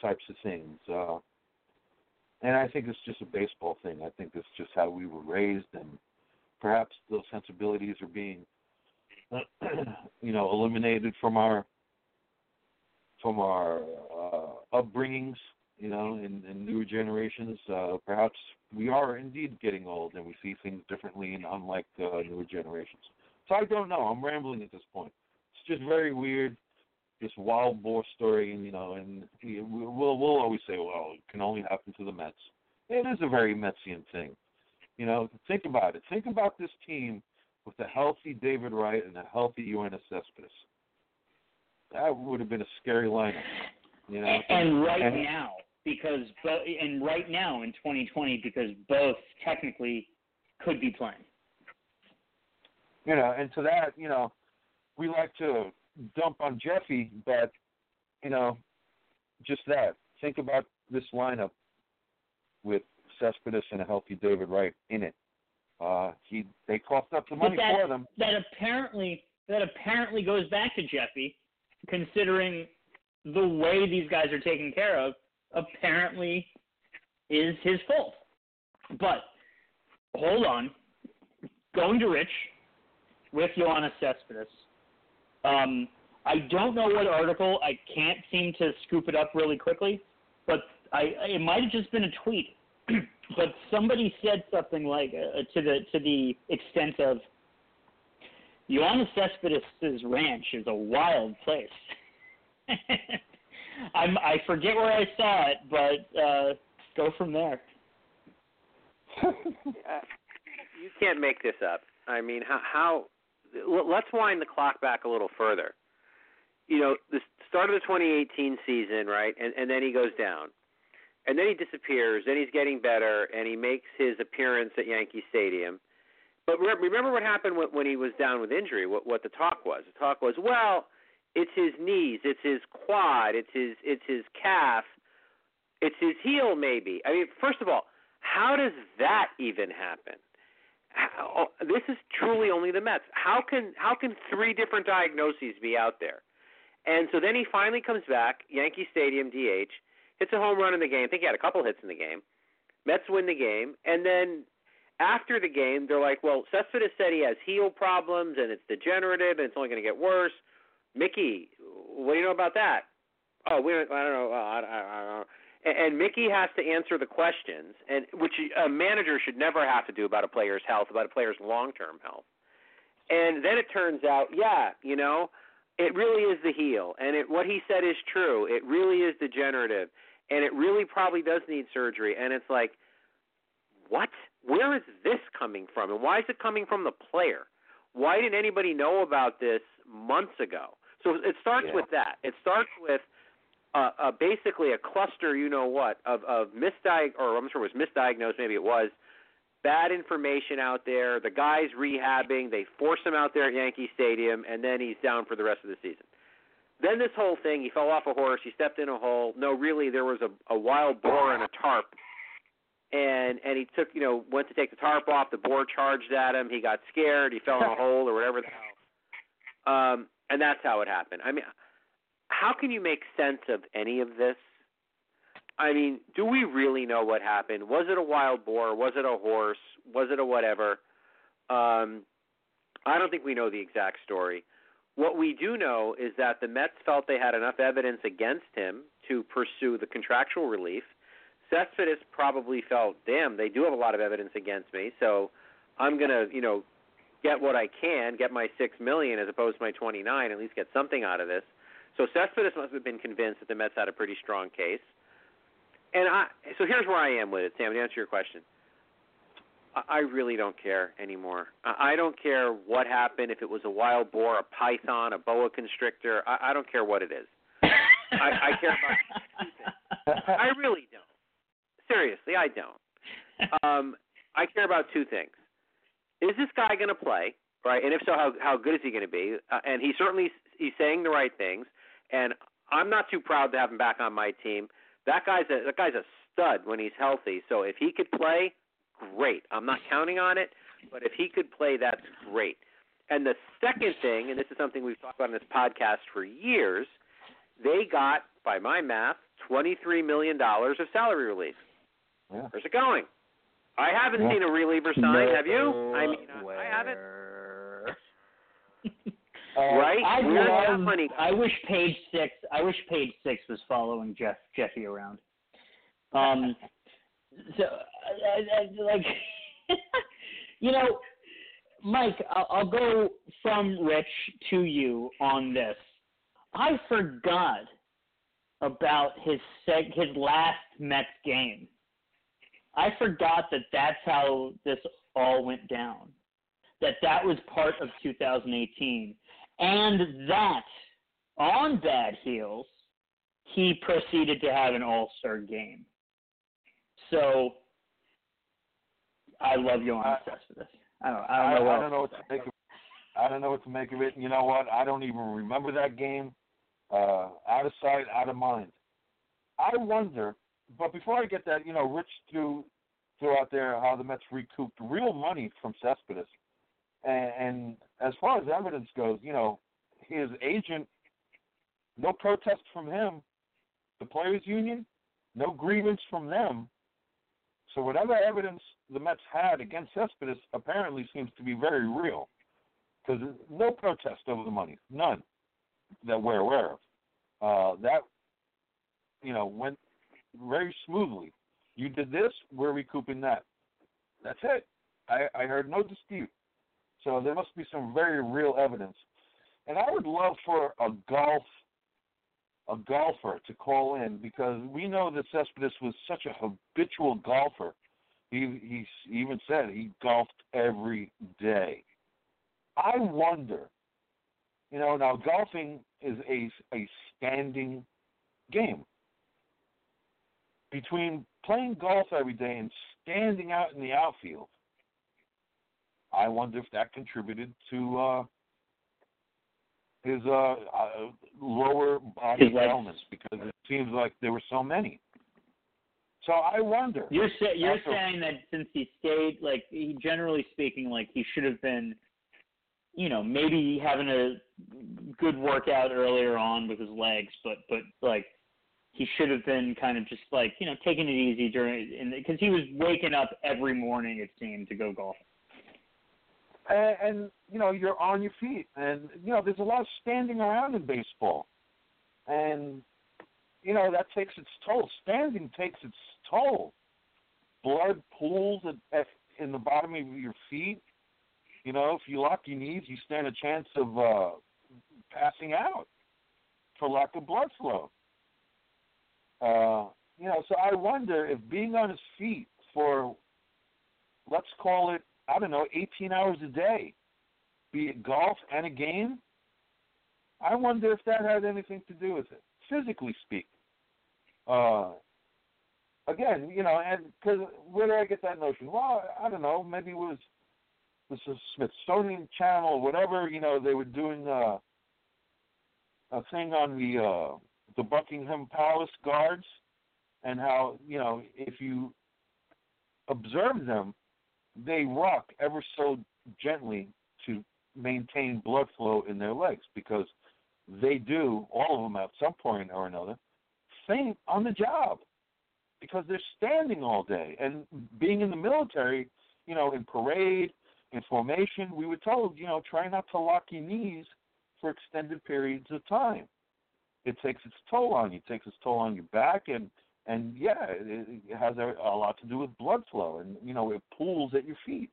types of things. Uh, and I think it's just a baseball thing. I think it's just how we were raised, and perhaps those sensibilities are being, you know, eliminated from our from our uh, upbringings. you know, in, and newer generations, uh, perhaps we are indeed getting old and we see things differently and unlike uh, newer generations. So I don't know. I'm rambling at this point. It's just very weird, this wild boar story, and you know, and we'll we'll always say, well, it can only happen to the Mets. It is a very Metsian thing. You know, think about it. Think about this team with a healthy David Wright and a healthy Yoenis Cespedes. That would have been a scary lineup. You know, and right and, now, because bo- and right now in 2020, because both technically could be playing. You know, and to that, you know, we like to dump on Jeffy, but you know, just that. Think about this lineup with Cespedes and a healthy David Wright in it. Uh, he they coughed up the money that, for them. That apparently that apparently goes back to Jeffy, considering the way these guys are taken care of. Apparently, is his fault. But hold on, going to Rich with Yoenis Cespedes. Um, I don't know what article. I can't seem to scoop it up really quickly, but I it might have just been a tweet. but somebody said something like uh, to the to the extent of Yoenis Cespedes' ranch is a wild place. I'm I forget where I saw it, but uh, go from there. uh, you can't make this up. I mean, how, how? Let's wind the clock back a little further. You know, the start of the 2018 season, right? And and then he goes down, and then he disappears. Then he's getting better, and he makes his appearance at Yankee Stadium. But remember what happened when he was down with injury? What what the talk was? The talk was, well, it's his knees, it's his quad, it's his it's his calf, it's his heel maybe. I mean, first of all, how does that even happen? How, oh, this is truly only the Mets. How can how can three different diagnoses be out there? And so then he finally comes back, Yankee Stadium, DH, hits a home run in the game. I think he had a couple hits in the game. Mets win the game, and then after the game, they're like, "Well, Cespedes said he has heel problems and it's degenerative and it's only going to get worse." Mickey, what do you know about that? Oh, we don't, I don't know. I, I, I don't know. And, and Mickey has to answer the questions, and which a manager should never have to do about a player's health, about a player's long-term health. And then it turns out, yeah, you know, it really is the heel, and it, what he said is true. It really is degenerative, and it really probably does need surgery. And it's like, what? Where is this coming from, and why is it coming from the player? Why didn't anybody know about this months ago? So it starts yeah. with that. It starts with uh, uh, basically a cluster, you know what, of of misdiag or I'm sure it was misdiagnosed, maybe it was bad information out there. The guy's rehabbing. They force him out there at Yankee Stadium, and then he's down for the rest of the season. Then this whole thing, he fell off a horse. He stepped in a hole. No, really, there was a, a wild boar and a tarp, and and he took, you know, went to take the tarp off. The boar charged at him. He got scared. He fell in a hole or whatever the hell. Um, and that's how it happened. I mean, how can you make sense of any of this? I mean, do we really know what happened? Was it a wild boar? Was it a horse? Was it a whatever? Um, I don't think we know the exact story. What we do know is that the Mets felt they had enough evidence against him to pursue the contractual relief. Cespedes probably felt, damn, they do have a lot of evidence against me, so I'm gonna, you know, get what I can, get my six million as opposed to my twenty nine, at least get something out of this. So Cespedes must have been convinced that the Mets had a pretty strong case. And I, so here's where I am with it, Sam. To answer your question, I, really don't care anymore. I, don't care what happened. If it was a wild boar, a python, a boa constrictor, I, I don't care what it is. I, I care about. I really don't. Seriously, I don't. Um, I care about two things is this guy going to play? Right, and if so, how how good is he going to be? Uh, and he certainly he's saying the right things, and I'm not too proud to have him back on my team. That guy's a that guy's a stud when he's healthy. So if he could play, great. I'm not counting on it, but if he could play, that's great. And the second thing, and this is something we've talked about in this podcast for years, they got, by my math, $23 million of salary relief. Yeah. Where's it going? I haven't yeah. seen a reliever sign. No have you? I mean? I haven't. Uh, right? I Where's love, that money? I wish Page Six. I wish Page Six was following Jeff Jeffy around. Um, so, I, I, like, you know, Mike, I'll, I'll go from Rich to you on this. I forgot about his seg- his last Mets game. I forgot that that's how this all went down. That that was part of 2018, and that on bad heels, he proceeded to have an All Star game. So I love Yoenis Cespedes. I don't. I don't know. I, what don't know what to make of. I don't know what to make of it. You know what? I don't even remember that game. Uh, out of sight, out of mind. I wonder. But before I get that, you know, Rich threw threw out there how the Mets recouped real money from Cespedes, and, and as far as evidence goes, you know, his agent, no protest from him. The players' union, no grievance from them. So whatever evidence the Mets had against Cespedes apparently seems to be very real, because no protest over the money, none that we're aware of. Uh, that you know went very smoothly. You did this, we're recouping that. That's it. I, I heard no dispute. So there must be some very real evidence. And I would love for a golf a golfer to call in because we know that Cespedes was such a habitual golfer. He he even said he golfed every day. I wonder, you know, now golfing is a a standing game. Between playing golf every day and standing out in the outfield, I wonder if that contributed to uh, his uh, uh, lower body His ailments because it seems like there were so many. So I wonder. You're sa- you're After- saying that since he stayed, like he generally speaking, like he should have been, you know, maybe having a good workout earlier on with his legs, but but like he should have been kind of just like you know taking it easy during because he was waking up every morning it seemed to go golf. and, and you know you're on your feet, and you know there's a lot of standing around in baseball, and you know that takes its toll. Standing takes its toll. Blood pools at, at, in the bottom of your feet. You know, if you lock your knees, you stand a chance of uh, passing out for lack of blood flow. Uh, you know, so I wonder if being on his feet for, let's call it, I don't know, 18 hours a day, be it golf and a game, I wonder if that had anything to do with it, physically speaking. Uh, again, you know, and because where did I get that notion? Well, I don't know. Maybe it was is Smithsonian Channel or whatever. You know, they were doing uh, a thing on the uh, the Buckingham Palace guards and how you know if you observe them, they rock ever so gently to maintain blood flow in their legs because they do all of them at some point or another faint on the job because they're standing all day. And being in the military you know in parade in formation we were told you know try not to lock your knees for extended periods of time. It takes its toll on you. It takes its toll on your back. And and yeah it, it has a, a lot to do with blood flow and you know it pools at your feet.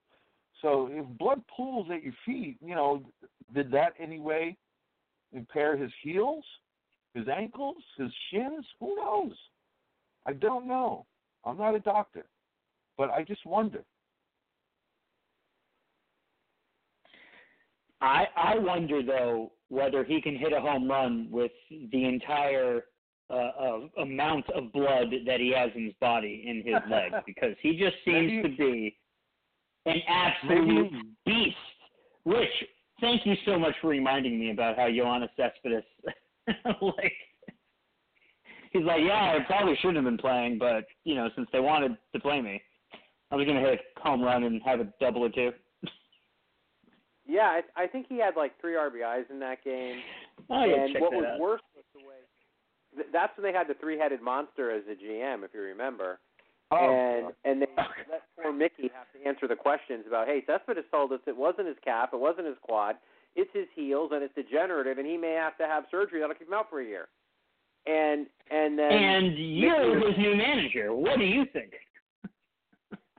So if blood pools at your feet you know did that anyway impair his heels his ankles his shins? Who knows i don't know i'm not a doctor but i just wonder I I wonder though whether he can hit a home run with the entire uh, uh, amount of blood that he has in his body in his legs because he just seems to be an absolute beast. Rich, thank you so much for reminding me about how Yoenis Cespedes like he's like, yeah, I probably shouldn't have been playing, but you know, since they wanted to play me, I was gonna hit a home run and have a double or two. Yeah, I, I think he had like three RBIs in that game. Oh yeah, and what was out. worse was the way th- that's when they had the three-headed monster as the GM, if you remember. Oh. And and they let poor Mickey have to answer the questions about, hey, Cespedes told us it wasn't his calf, it wasn't his quad, it's his heels, and it's degenerative, and he may have to have surgery that'll keep him out for a year. And and then And you're Mickey- his new manager. What do you think?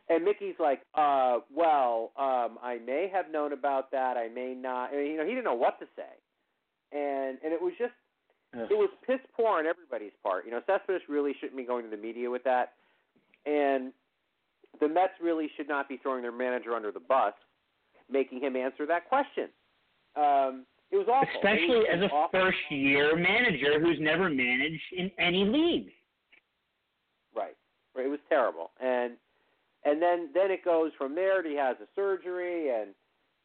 and Mickey's like, uh, well, um, I may have known about that. I may not. And, you know, he didn't know what to say, and and it was just it was piss poor on everybody's part. You know, Cespedes really shouldn't be going to the media with that, and the Mets really should not be throwing their manager under the bus, making him answer that question. Um, it was awful. Especially It as a awful. first year manager who's never managed in any league. Right. Right. It was terrible. And and then then it goes from there. He has a surgery, and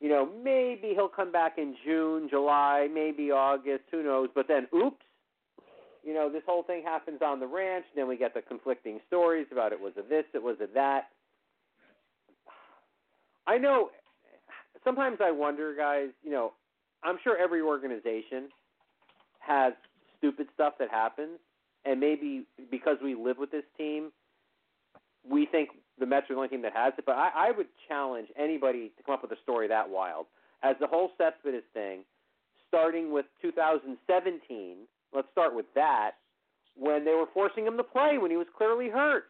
you know maybe he'll come back in June, July, maybe August. Who knows? But then, oops. You know, this whole thing happens on the ranch, and then we get the conflicting stories about it was a this, it was a that. I know. Sometimes I wonder, guys. You know, I'm sure every organization has stupid stuff that happens, and maybe because we live with this team, we think the Mets are the only team that has it. But I, I would challenge anybody to come up with a story that wild. As the whole Cespedes thing, starting with 2017, let's start with that, when they were forcing him to play when he was clearly hurt.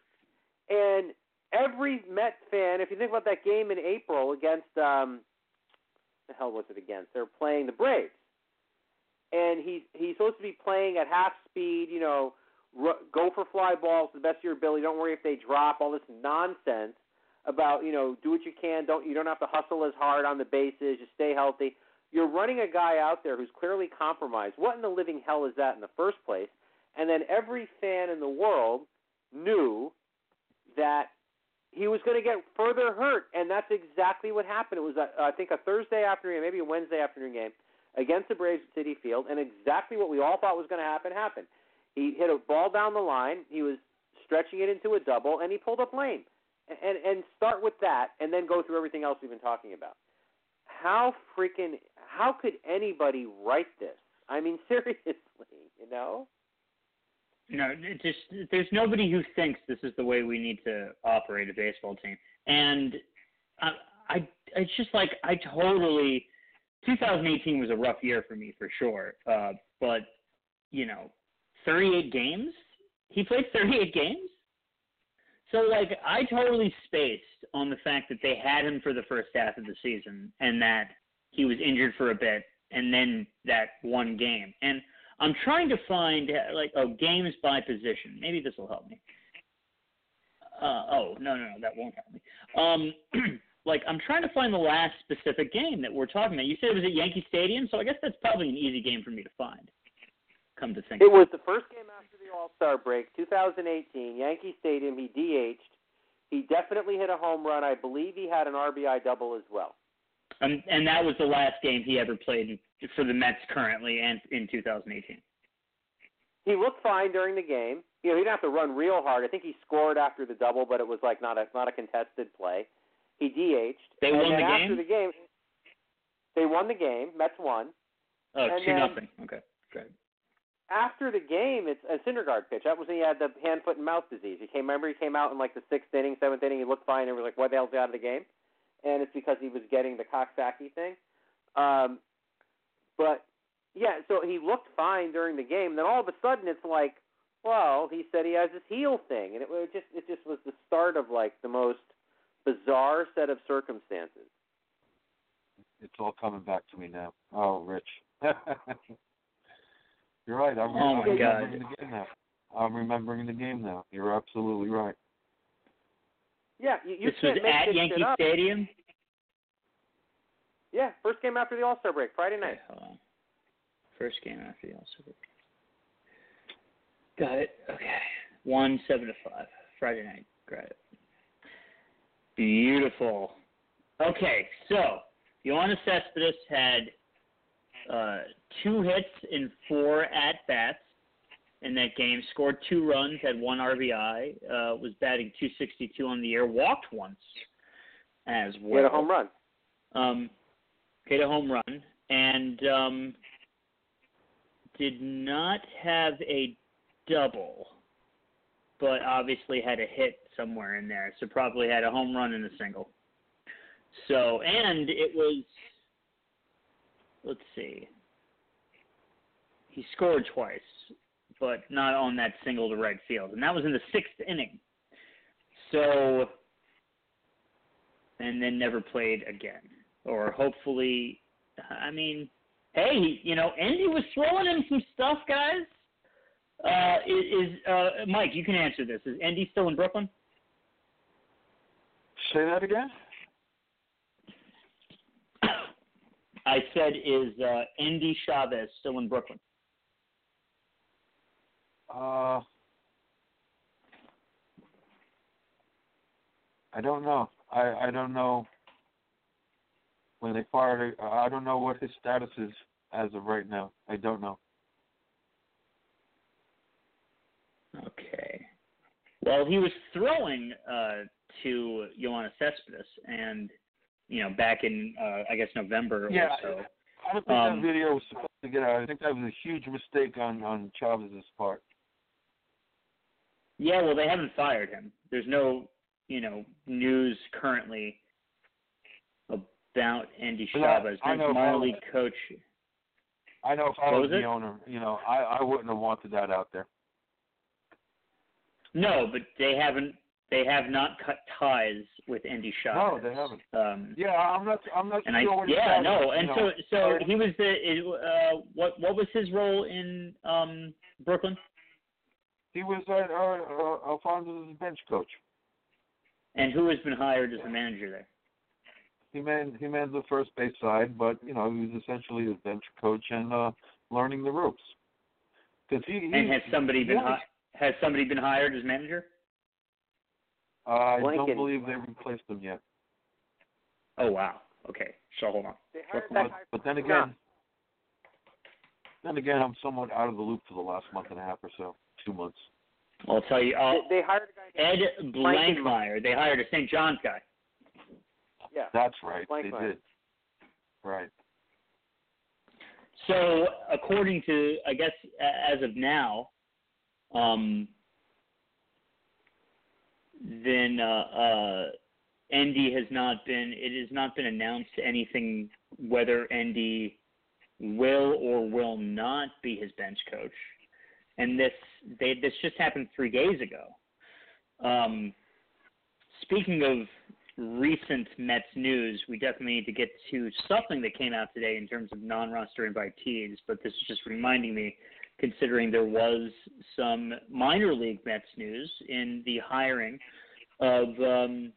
And every Met fan, if you think about that game in April against, um, the hell was it against? They're playing the Braves. And he's he's supposed to be playing at half speed, you know, ru- go for fly balls to the best of your ability. Don't worry if they drop. All this nonsense about you know do what you can. Don't you don't have to hustle as hard on the bases. Just stay healthy. You're running a guy out there who's clearly compromised. What in the living hell is that in the first place? And then every fan in the world knew that he was going to get further hurt, and that's exactly what happened. It was, a, I think, a Thursday afternoon, maybe a Wednesday afternoon game against the Braves at Citi Field, and exactly what we all thought was going to happen happened. He hit a ball down the line. He was stretching it into a double, and he pulled up. And, and and start with that, and then go through everything else we've been talking about. How freaking how could anybody write this? I mean, seriously, you know? No, just there's nobody who thinks this is the way we need to operate a baseball team, and I, I it's just like I totally. 2018 was a rough year for me for sure, uh, but you know, 38 games. He played 38 games. So like I totally spaced on the fact that they had him for the first half of the season and that he was injured for a bit and then that one game. And I'm trying to find uh, like oh games by position. Maybe this will help me. Uh, oh no no no that won't help me. Um, like I'm trying to find the last specific game that we're talking about. You said it was at Yankee Stadium, so I guess that's probably an easy game for me to find. Come to think, It was the first game after the All Star break, 2018, Yankee Stadium. He DH'd. He definitely hit a home run. I believe he had an RBI double as well. um, and that was the last game he ever played for the Mets currently and in 2018. He looked fine during the game. You know, he didn't have to run real hard. I think he scored after the double, but it was like not a not a contested play. He DH'd. They and won the after game? the game, they won the game. Mets won. Oh, And two then- nothing. Okay, great. After the game, it's a Syndergaard pitch. That was when he had the hand, foot, and mouth disease. He came. Remember, he came out in like the sixth inning, seventh inning. He looked fine. and was like, "Why the hell's he out of the game?" And it's because he was getting the Coxsackie thing. Um, but yeah, so he looked fine during the game. Then all of a sudden, it's like, well, he said he has this heel thing, and it was just it just was the start of like the most bizarre set of circumstances. It's all coming back to me now. Oh, Rich. You're right. I'm, Oh, I'm my God. remembering the game now. I'm remembering the game now. You're absolutely right. Yeah, you, you this was can't make at Yankee shit up. Stadium. Yeah, first game after the All Star break, Friday Okay, night. hold on. First game after the All Star break. Got it. Okay. One seven to five. Friday night. Got it. Beautiful. Okay, so Yoenis Cespedes had uh, two hits in four at bats in that game. Scored two runs, had one RBI. Uh, was batting 262 on the year. Walked once as well. Had a home run. Um, hit a home run and um, did not have a double, but obviously had a hit somewhere in there. So probably had a home run and a single. So and it was, let's see, he scored twice, but not on that single to right field, and that was in the sixth inning. So, and then never played again, or hopefully, I mean, hey, you know, Endy was throwing him some stuff, guys. Uh, is uh, Mike? You can answer this. Is Endy still in Brooklyn? Say that again. I said, is uh, Endy Chavez still in Brooklyn? Uh, I don't know. I I don't know when they fired. I don't know what his status is as of right now. I don't know. Okay. Well, he was throwing uh, to Yoenis Cespedes, and you know, back in uh, I guess November Yeah, or so. I don't think Um, that video was supposed to get out. I think that was a huge mistake on on Chavez's part. Yeah, well, they haven't fired him. There's no, you know, news currently about Endy But I- Chavez. I know minor league coach. I know if I was was the it? owner, you know, I I wouldn't have wanted that out there. No, but they haven't. They have not cut ties with Endy No, Chavez. they haven't. Um, Yeah, I'm not. I'm not and I sure what yeah no, and so know. so he was the uh what what was his role in um Brooklyn? he was uh, uh, uh, Alfonzo's bench coach. And who has been hired as the manager there? He manned he manned the first base side, but you know he was essentially his bench coach and uh, learning the ropes. Because he, he And has somebody been hi- has somebody been hired as manager? uh, I Blanken. don't believe they replaced him yet. Oh wow. Okay, so hold on. They hired Brooklyn. that But, but then from again, then again, I'm somewhat out of the loop for the last month and a half or so, two months. I'll tell you. I'll, They, they hired a guy Ed Blankmeyer. They hired a St. John's guy. Yeah. That's right, Blankmeyer. they did. Right. So according to I guess as of now, um, then uh, uh, Endy has not been. It has not been announced anything whether Endy will or will not be his bench coach. And this they this just happened three days ago. Um, speaking of recent Mets news, we definitely need to get to something that came out today in terms of non-roster invitees. But this is just reminding me, considering there was some minor league Mets news in the hiring of um,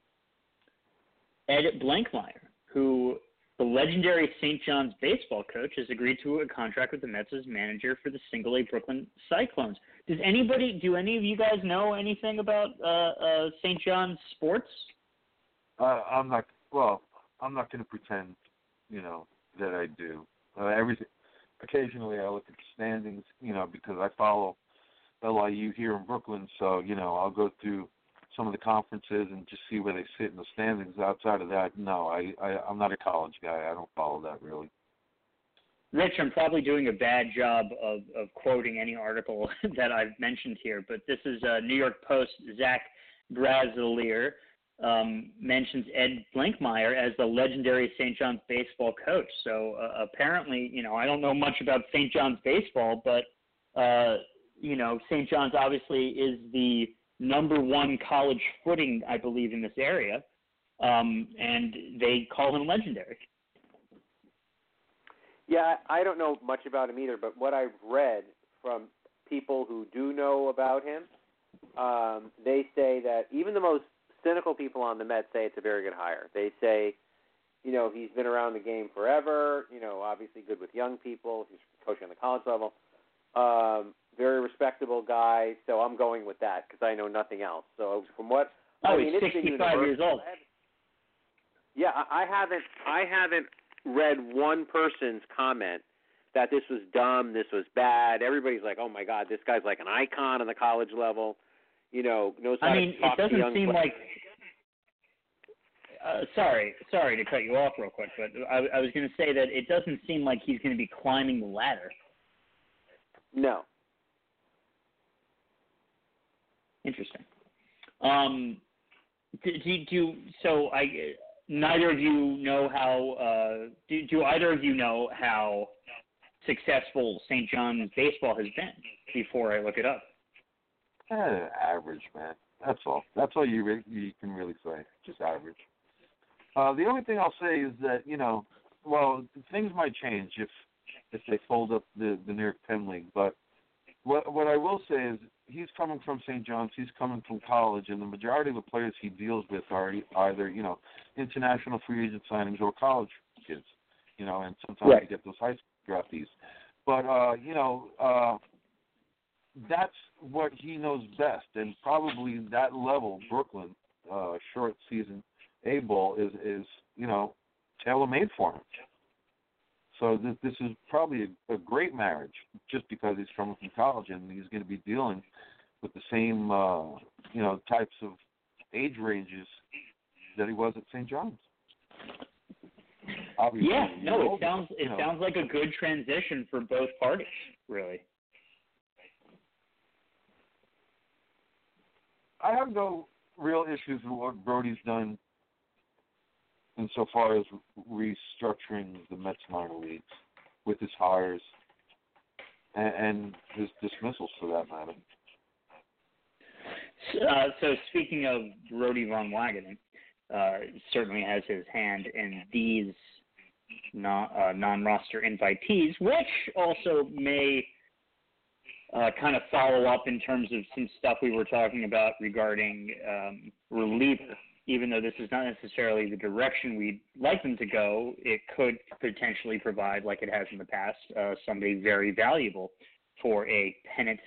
Ed Blankmeyer, who the legendary St. John's baseball coach has agreed to a contract with the Mets as manager for the Single A Brooklyn Cyclones. Does anybody, do any of you guys know anything about uh, uh, St. John's sports? Uh, I'm not. Well, I'm not going to pretend, you know, that I do. Uh, everything. Occasionally, I look at the standings, you know, because I follow LIU here in Brooklyn. So, you know, I'll go through some of the conferences and just see where they sit in the standings. Outside of that, no, I, I I'm not a college guy. I don't follow that really. Rich, I'm probably doing a bad job of, of quoting any article that I've mentioned here, but this is uh, New York Post. Zach Braziller um, mentions Ed Blankmeyer as the legendary St. John's baseball coach. So uh, apparently, you know, I don't know much about St. John's baseball, but uh, you know, St. John's obviously is the number one college footing, I believe, in this area, um, and they call him legendary. Yeah, I don't know much about him either, but what I've read from people who do know about him, um, they say that even the most cynical people on the Mets say it's a very good hire. They say, you know, he's been around the game forever. You know, obviously good with young people. He's coaching on the college level. Um, very respectable guy. So I'm going with that because I know nothing else. So from what Oh, I mean, he's 65 years old. Yeah, I I haven't. I haven't read one person's comment that this was dumb, this was bad. Everybody's like, "Oh my God, this guy's like an icon on the college level." You know, knows how I mean, to talk it to young doesn't seem players. like. Uh, sorry, sorry to cut you off real quick, but I, I was going to say that it doesn't seem like he's going to be climbing the ladder. No. Interesting. Um, do, do, do so? I neither of you know how. Uh, do, do either of you know how successful St. John's baseball has been before I look it up. Eh, average, man. That's all. That's all you re- you can really say. Just average. Uh, the only thing I'll say is that you know, well, things might change if if they fold up the the New York Penn League. But what what I will say is he's coming from St. John's. He's coming from college, and the majority of the players he deals with are either you know international free agent signings or college kids. You know, and sometimes Right. you get those high school draftees. But uh, you know, uh, that's what he knows best, and probably that level, Brooklyn, uh, short season A ball is is you know tailor made for him. So this this is probably a, a great marriage, just because he's coming from college and he's going to be dealing with the same uh, you know types of age ranges that he was at St. John's. Obviously, Yeah, no, it sounds it know. sounds like a good transition for both parties, really. I have no real issues with what Brodie's done insofar as restructuring the Mets minor leagues with his hires and, and his dismissals, for that matter. Uh, so speaking of Brodie Van Wagenen, uh, certainly has his hand in these non, uh, non-roster invitees, which also may uh, kind of follow up in terms of some stuff we were talking about regarding um, reliever. Even though this is not necessarily the direction we'd like them to go, it could potentially provide, like it has in the past, uh, somebody very valuable for a pennant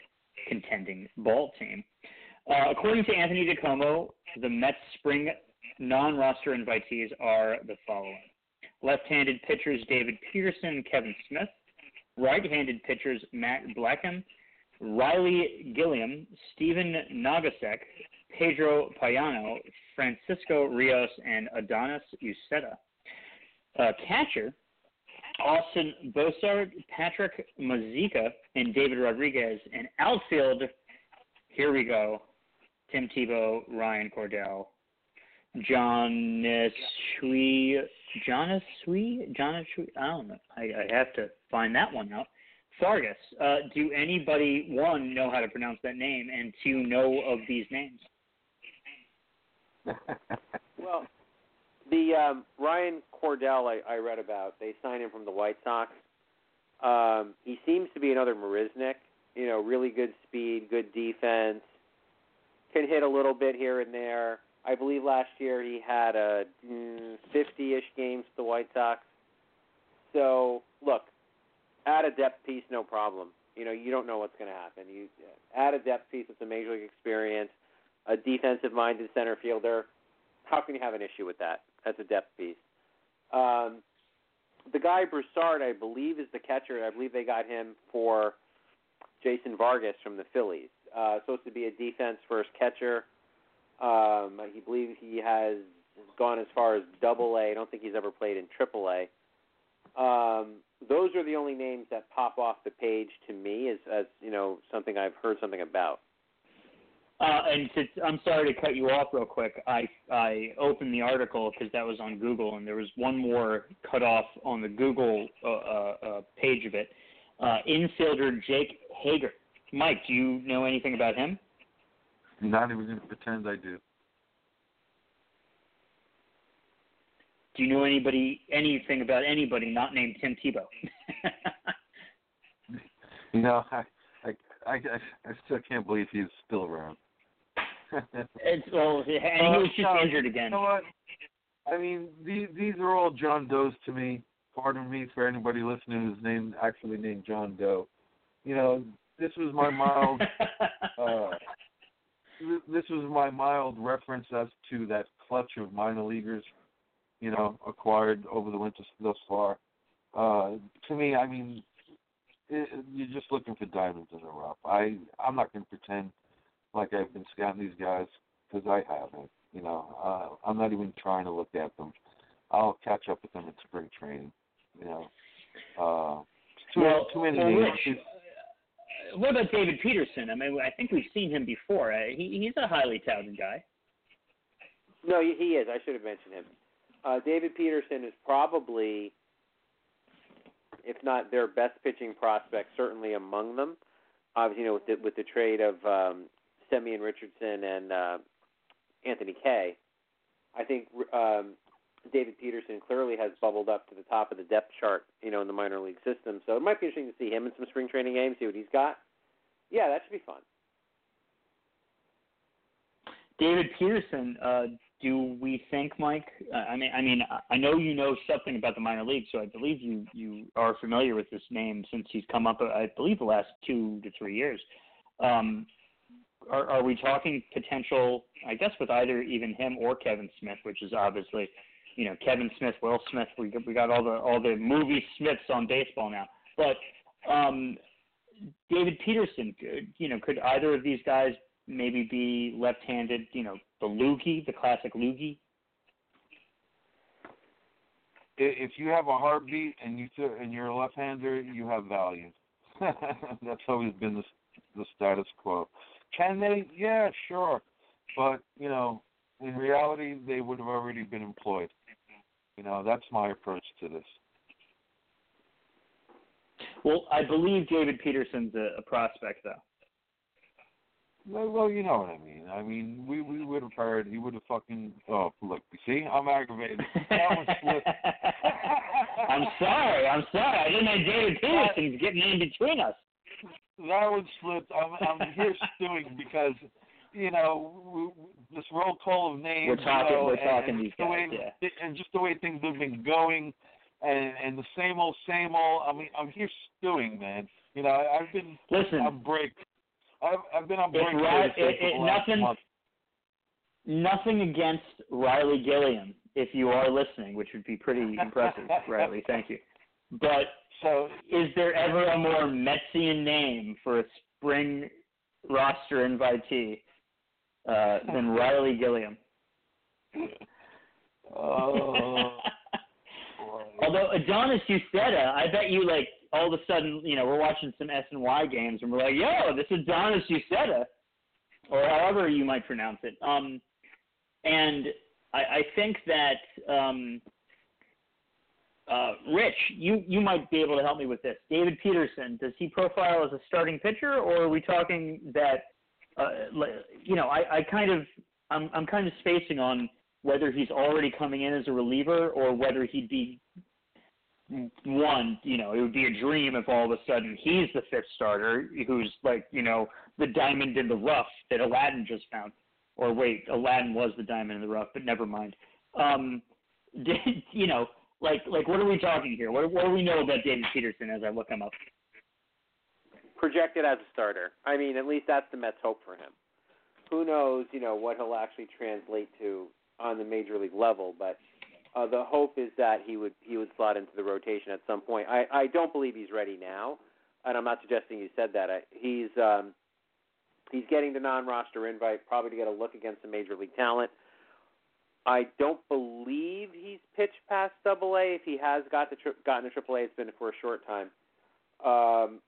contending ball team. Uh, according to Anthony DiComo, the Mets spring non-roster invitees are the following: left-handed pitchers David Peterson, Kevin Smith, right-handed pitchers Matt Blackham, Ryley Gilliam, Stephen Nogosek, Pedro Payano, Francisco Rios, and Adonis Uceta. Uh, catcher Austin Bossart, Patrick Mazeika, and David Rodriguez. And outfield, here we go. Tim Tebow, Ryan Cordell, John Shui, John Shui, John Shui. I don't know. I, I have to find that one out. Fargas. Uh, do anybody one know how to pronounce that name, and two know of these names? Well, the um, Ryan Cordell I, I read about, they signed him from the White Sox. Um, he seems to be another Marisnick. You know, really good speed, good defense, can hit a little bit here and there. I believe last year he had a mm, 50-ish games with the White Sox. So, look, add a depth piece, no problem. You know, you don't know what's going to happen. You add a depth piece with some major league experience, a defensive-minded center fielder. How can you have an issue with that? That's a depth piece. Um, the guy Broussard, I believe, is the catcher. I believe they got him for Jason Vargas from the Phillies. Uh, supposed to be a defense first catcher. Um, he believes he has gone as far as Double A. I don't think he's ever played in Triple A. Um, those are the only names that pop off the page to me as, as you know something I've heard something about. Uh, and to, I'm sorry to cut you off real quick. I I opened the article because that was on Google, and there was one more cut off on the Google uh, uh, uh, page of it. Uh, infielder Jake Hager. Mike, do you know anything about him? Not even going to pretend I do. Do you know anybody anything about anybody not named Tim Tebow? Know, I, I, I, I still can't believe he's still around. it's, well, and he was just Uh, no, injured again. You know what? I mean, these these are all John Does to me. Pardon me for anybody listening who's named actually named John Doe. You know, this was my mild. uh, this was my mild reference as to that clutch of minor leaguers, you know, acquired over the winter thus far. Uh, to me, I mean, it, you're just looking for diamonds in the rough. I I'm not going to pretend like I've been scouting these guys because I haven't. You know, uh, I'm not even trying to look at them. I'll catch up with them in spring training. You know, uh, too, well, too many well, names. Rich, uh, what about David Peterson? I mean, I think we've seen him before. Uh, he, he's a highly touted guy. No, he he is. I should have mentioned him. Uh, David Peterson is probably if not their best pitching prospect, certainly among them. Obviously, you know, with the, with the trade of um, Simeon Richardson and uh, Anthony Kay, I think um, David Peterson clearly has bubbled up to the top of the depth chart, you know, in the minor league system. So it might be interesting to see him in some spring training games, see what he's got. Yeah, that should be fun. David Peterson, uh, do we think, Mike? Uh, I mean, I mean, I know you know something about the minor league, so I believe you you are familiar with this name since he's come up. I believe the last two to three years. Um, are, are we talking potential? I guess with either even him or Kevin Smith, which is obviously, you know, Kevin Smith, Will Smith. We we got all the all the movie Smiths on baseball now, but um, David Peterson, you know, could either of these guys maybe be left-handed? You know, the loogie, the classic loogie. If you have a heartbeat and you and you're a left-hander, you have value. That's always been the the status quo. Can they? Yeah, sure. But, you know, in reality, they would have already been employed. You know, that's my approach to this. Well, I believe David Peterson's a, a prospect, though. Well, you know what I mean. I mean, we we would have heard he would have fucking. Oh, look, you see, I'm aggravated. That one slipped. I'm sorry. I'm sorry. I didn't know David Peterson's getting in between us that one slipped. I'm, I'm here stewing because you know this roll call of names. We're talking. You know, we're talking and these guys. Way, yeah. And just the way things have been going, and and the same old, same old. I mean, I'm here stewing, man. You know, I've been Listen, on break. I've I've been on board. Right, it, it, nothing. Month. Nothing against Ryley Gilliam, if you are listening, which would be pretty impressive, Ryley. Thank you. But so, is there ever a more Metsian name for a spring roster invitee uh, than Ryley Gilliam? Oh. Although Adonis Uceta, I bet you like all of a sudden, you know, we're watching some SNY games and we're like, yo, this is Adonis Uceta, or however you might pronounce it. Um, and I, I think that um, uh, Rich, you you might be able to help me with this. David Peterson, does he profile as a starting pitcher, or are we talking that? Uh, you know, I, I kind of I'm I'm kind of spacing on whether he's already coming in as a reliever or whether he'd be one. You know, it would be a dream if all of a sudden he's the fifth starter, who's like you know the diamond in the rough that Aladdin just found. Or wait, Aladdin was the diamond in the rough, but never mind. Um, did, you know, like like what are we talking here? What what do we know about David Peterson as I look him up? Projected as a starter. I mean, at least that's the Mets' hope for him. Who knows, you know, what he'll actually translate to on the major league level, but uh, the hope is that he would he would slot into the rotation at some point. I I don't believe he's ready now, and I'm not suggesting you said that. I, he's um, he's getting the non-roster invite, probably to get a look against some major league talent. I don't believe he's pitched past Double A. If he has got the tri- gotten to Triple A, it's been for a short time. Um,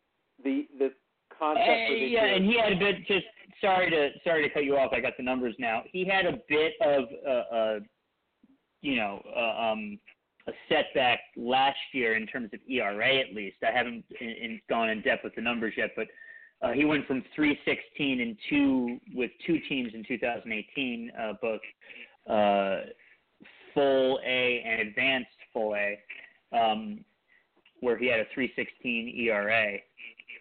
the the concept for yeah, year, and he had a bit. Just sorry to sorry to cut you off. I got the numbers now. He had a bit of uh, uh you know uh, um a setback last year in terms of ERA at least. I haven't in, in gone in depth with the numbers yet, but uh, he went from 316 and two with two teams in 2018, uh, both uh, full A and advanced full A, um, where he had a 3.16 ERA.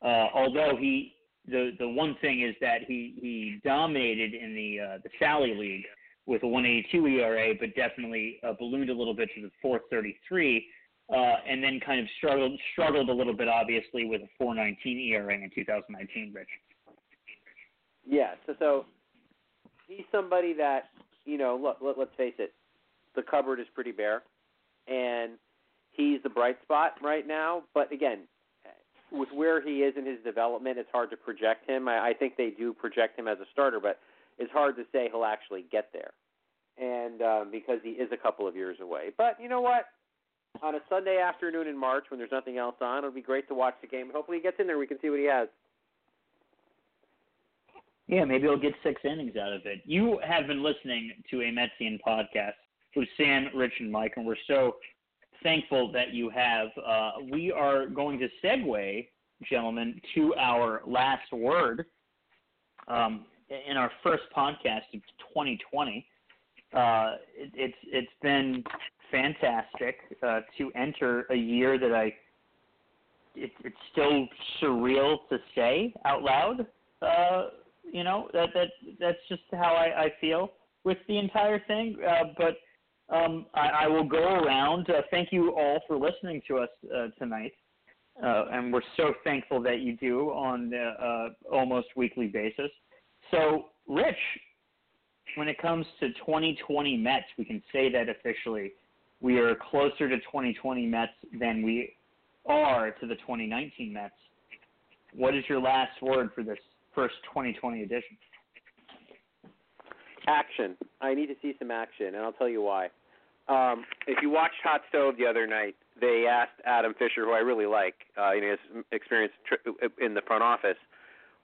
Uh, although he, the the one thing is that he he dominated in the uh, the Sally League with a 182 ERA, but definitely uh, ballooned a little bit to the 433. Uh, and then kind of struggled struggled a little bit, obviously, with a 419 ERA in 2019. Rich. Yeah, so so he's somebody that you know, look, let, let's face it, the cupboard is pretty bare, and he's the bright spot right now. But again, with where he is in his development, it's hard to project him. I, I think they do project him as a starter, but it's hard to say he'll actually get there, and um, because he is a couple of years away. But you know what? On a Sunday afternoon in March, when there's nothing else on, it'll be great to watch the game. Hopefully, he gets in there. We can see what he has. Yeah, maybe he'll get six innings out of it. You have been listening to a Metsian podcast with Sam, Rich, and Mike, and we're so thankful that you have. Uh, we are going to segue, gentlemen, to our last word um, in our first podcast of 2020. Uh, it, it's it's been fantastic uh, to enter a year that I it, it's still surreal to say out loud. Uh, you know that that that's just how I, I feel with the entire thing. Uh, but um, I, I will go around. Uh, thank you all for listening to us uh, tonight, and we're so thankful that you do on the almost weekly basis. So, Rich, when it comes to 2020 Mets, we can say that officially. We are closer to 2020 Mets than we are to the 2019 Mets. What is your last word for this first 2020 edition? Action. I need to see some action, and I'll tell you why. Um, if you watched Hot Stove the other night, they asked Adam Fisher, who I really like, uh, you know, his experience in the front office,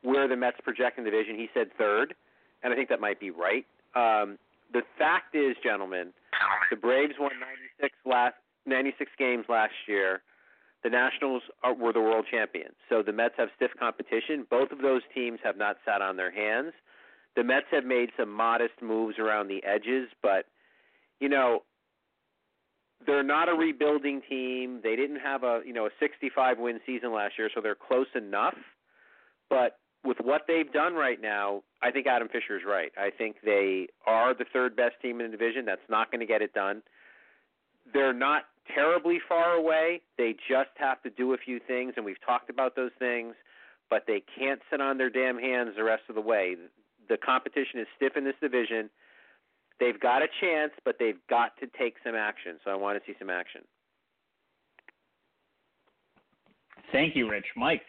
where the Mets project in the division. He said third, and I think that might be right. Um, the fact is, gentlemen, the Braves won 96 last 96 games last year. The Nationals are, were the world champions. So the Mets have stiff competition. Both of those teams have not sat on their hands. The Mets have made some modest moves around the edges, but you know, they're not a rebuilding team. They didn't have a, you know, a 65 win season last year, so they're close enough. But with what they've done right now, I think Adam Fisher is right. I think they are the third best team in the division. That's not going to get it done. They're not terribly far away. They just have to do a few things, and we've talked about those things, but they can't sit on their damn hands the rest of the way. The competition is stiff in this division. They've got a chance, but they've got to take some action. So I want to see some action. Thank you, Rich. Mike.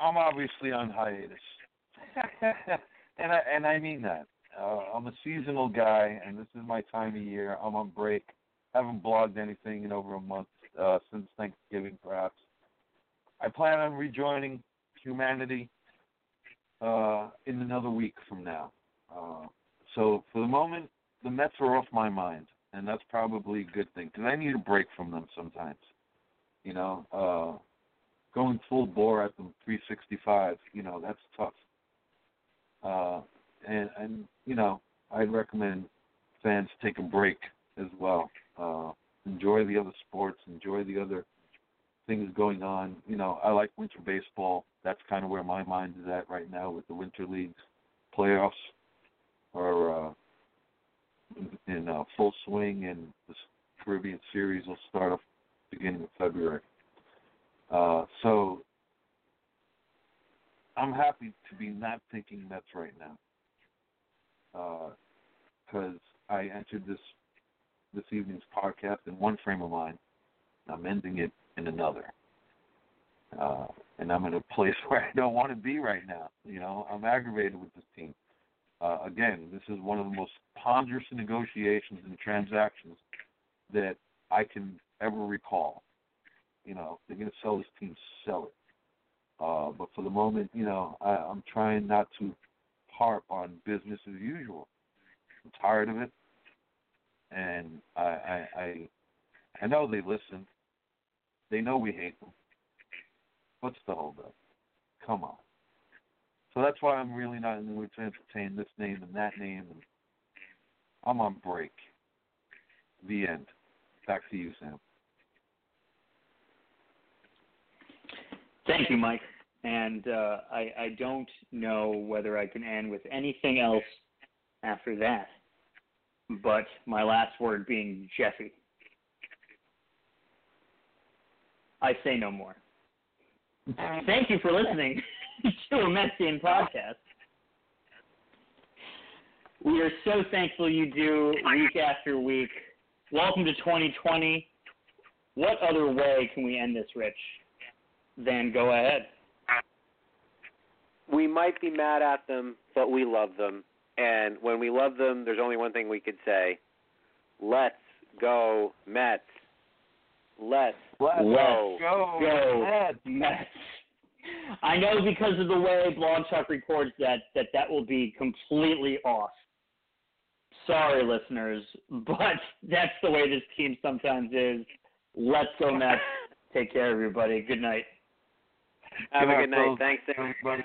I'm obviously on hiatus, and I and I mean that. Uh, I'm a seasonal guy, and this is my time of year. I'm on break. Haven't blogged anything in over a month uh, since Thanksgiving, perhaps. I plan on rejoining humanity uh, in another week from now. Uh, so for the moment, the Mets are off my mind, and that's probably a good thing because I need a break from them sometimes. You know, uh, going full bore at them 365, you know, that's tough. Uh, and and you know, I'd recommend fans take a break as well. Uh, enjoy the other sports, enjoy the other things going on. You know, I like winter baseball. That's kind of where my mind is at right now with the winter leagues, playoffs, or uh, in, in uh, full swing, and the Caribbean Series will start up beginning of February. Uh, so I'm happy to be not thinking Mets right now because uh, I entered this this evening's podcast in one frame of mind. I'm ending it in another. Uh, and I'm in a place where I don't want to be right now. You know, I'm aggravated with this team. Uh, again, this is one of the most ponderous negotiations and transactions that I can ever recall. You know, they're going to sell this team, sell it. Uh, but for the moment, you know, I, I'm trying not to harp on business as usual. I'm tired of it, and I, I, I, I know they listen. They know we hate them. What's the holdup? Come on. So that's why I'm really not in the mood to entertain this name and that name. I'm on break. The end. Back to you, Sam. Thank you, Mike. And uh, I, I don't know whether I can end with anything else after that. But my last word being Jeffy. I say no more. Thank you for listening to a Metsian podcast. We are so thankful you do week after week. Welcome to 2020. What other way can we end this, Rich, than go ahead? We might be mad at them, but we love them. And when we love them, there's only one thing we could say. Let's go Mets. Let's, Let's go. go. Go Mets. Mets. I know because of the way Blog Talk records that that that will be completely off. sorry, listeners, but that's the way this team sometimes is. Let's go, Mets. Take care, everybody. Good night. Have Good a good night. Thanks, Everybody.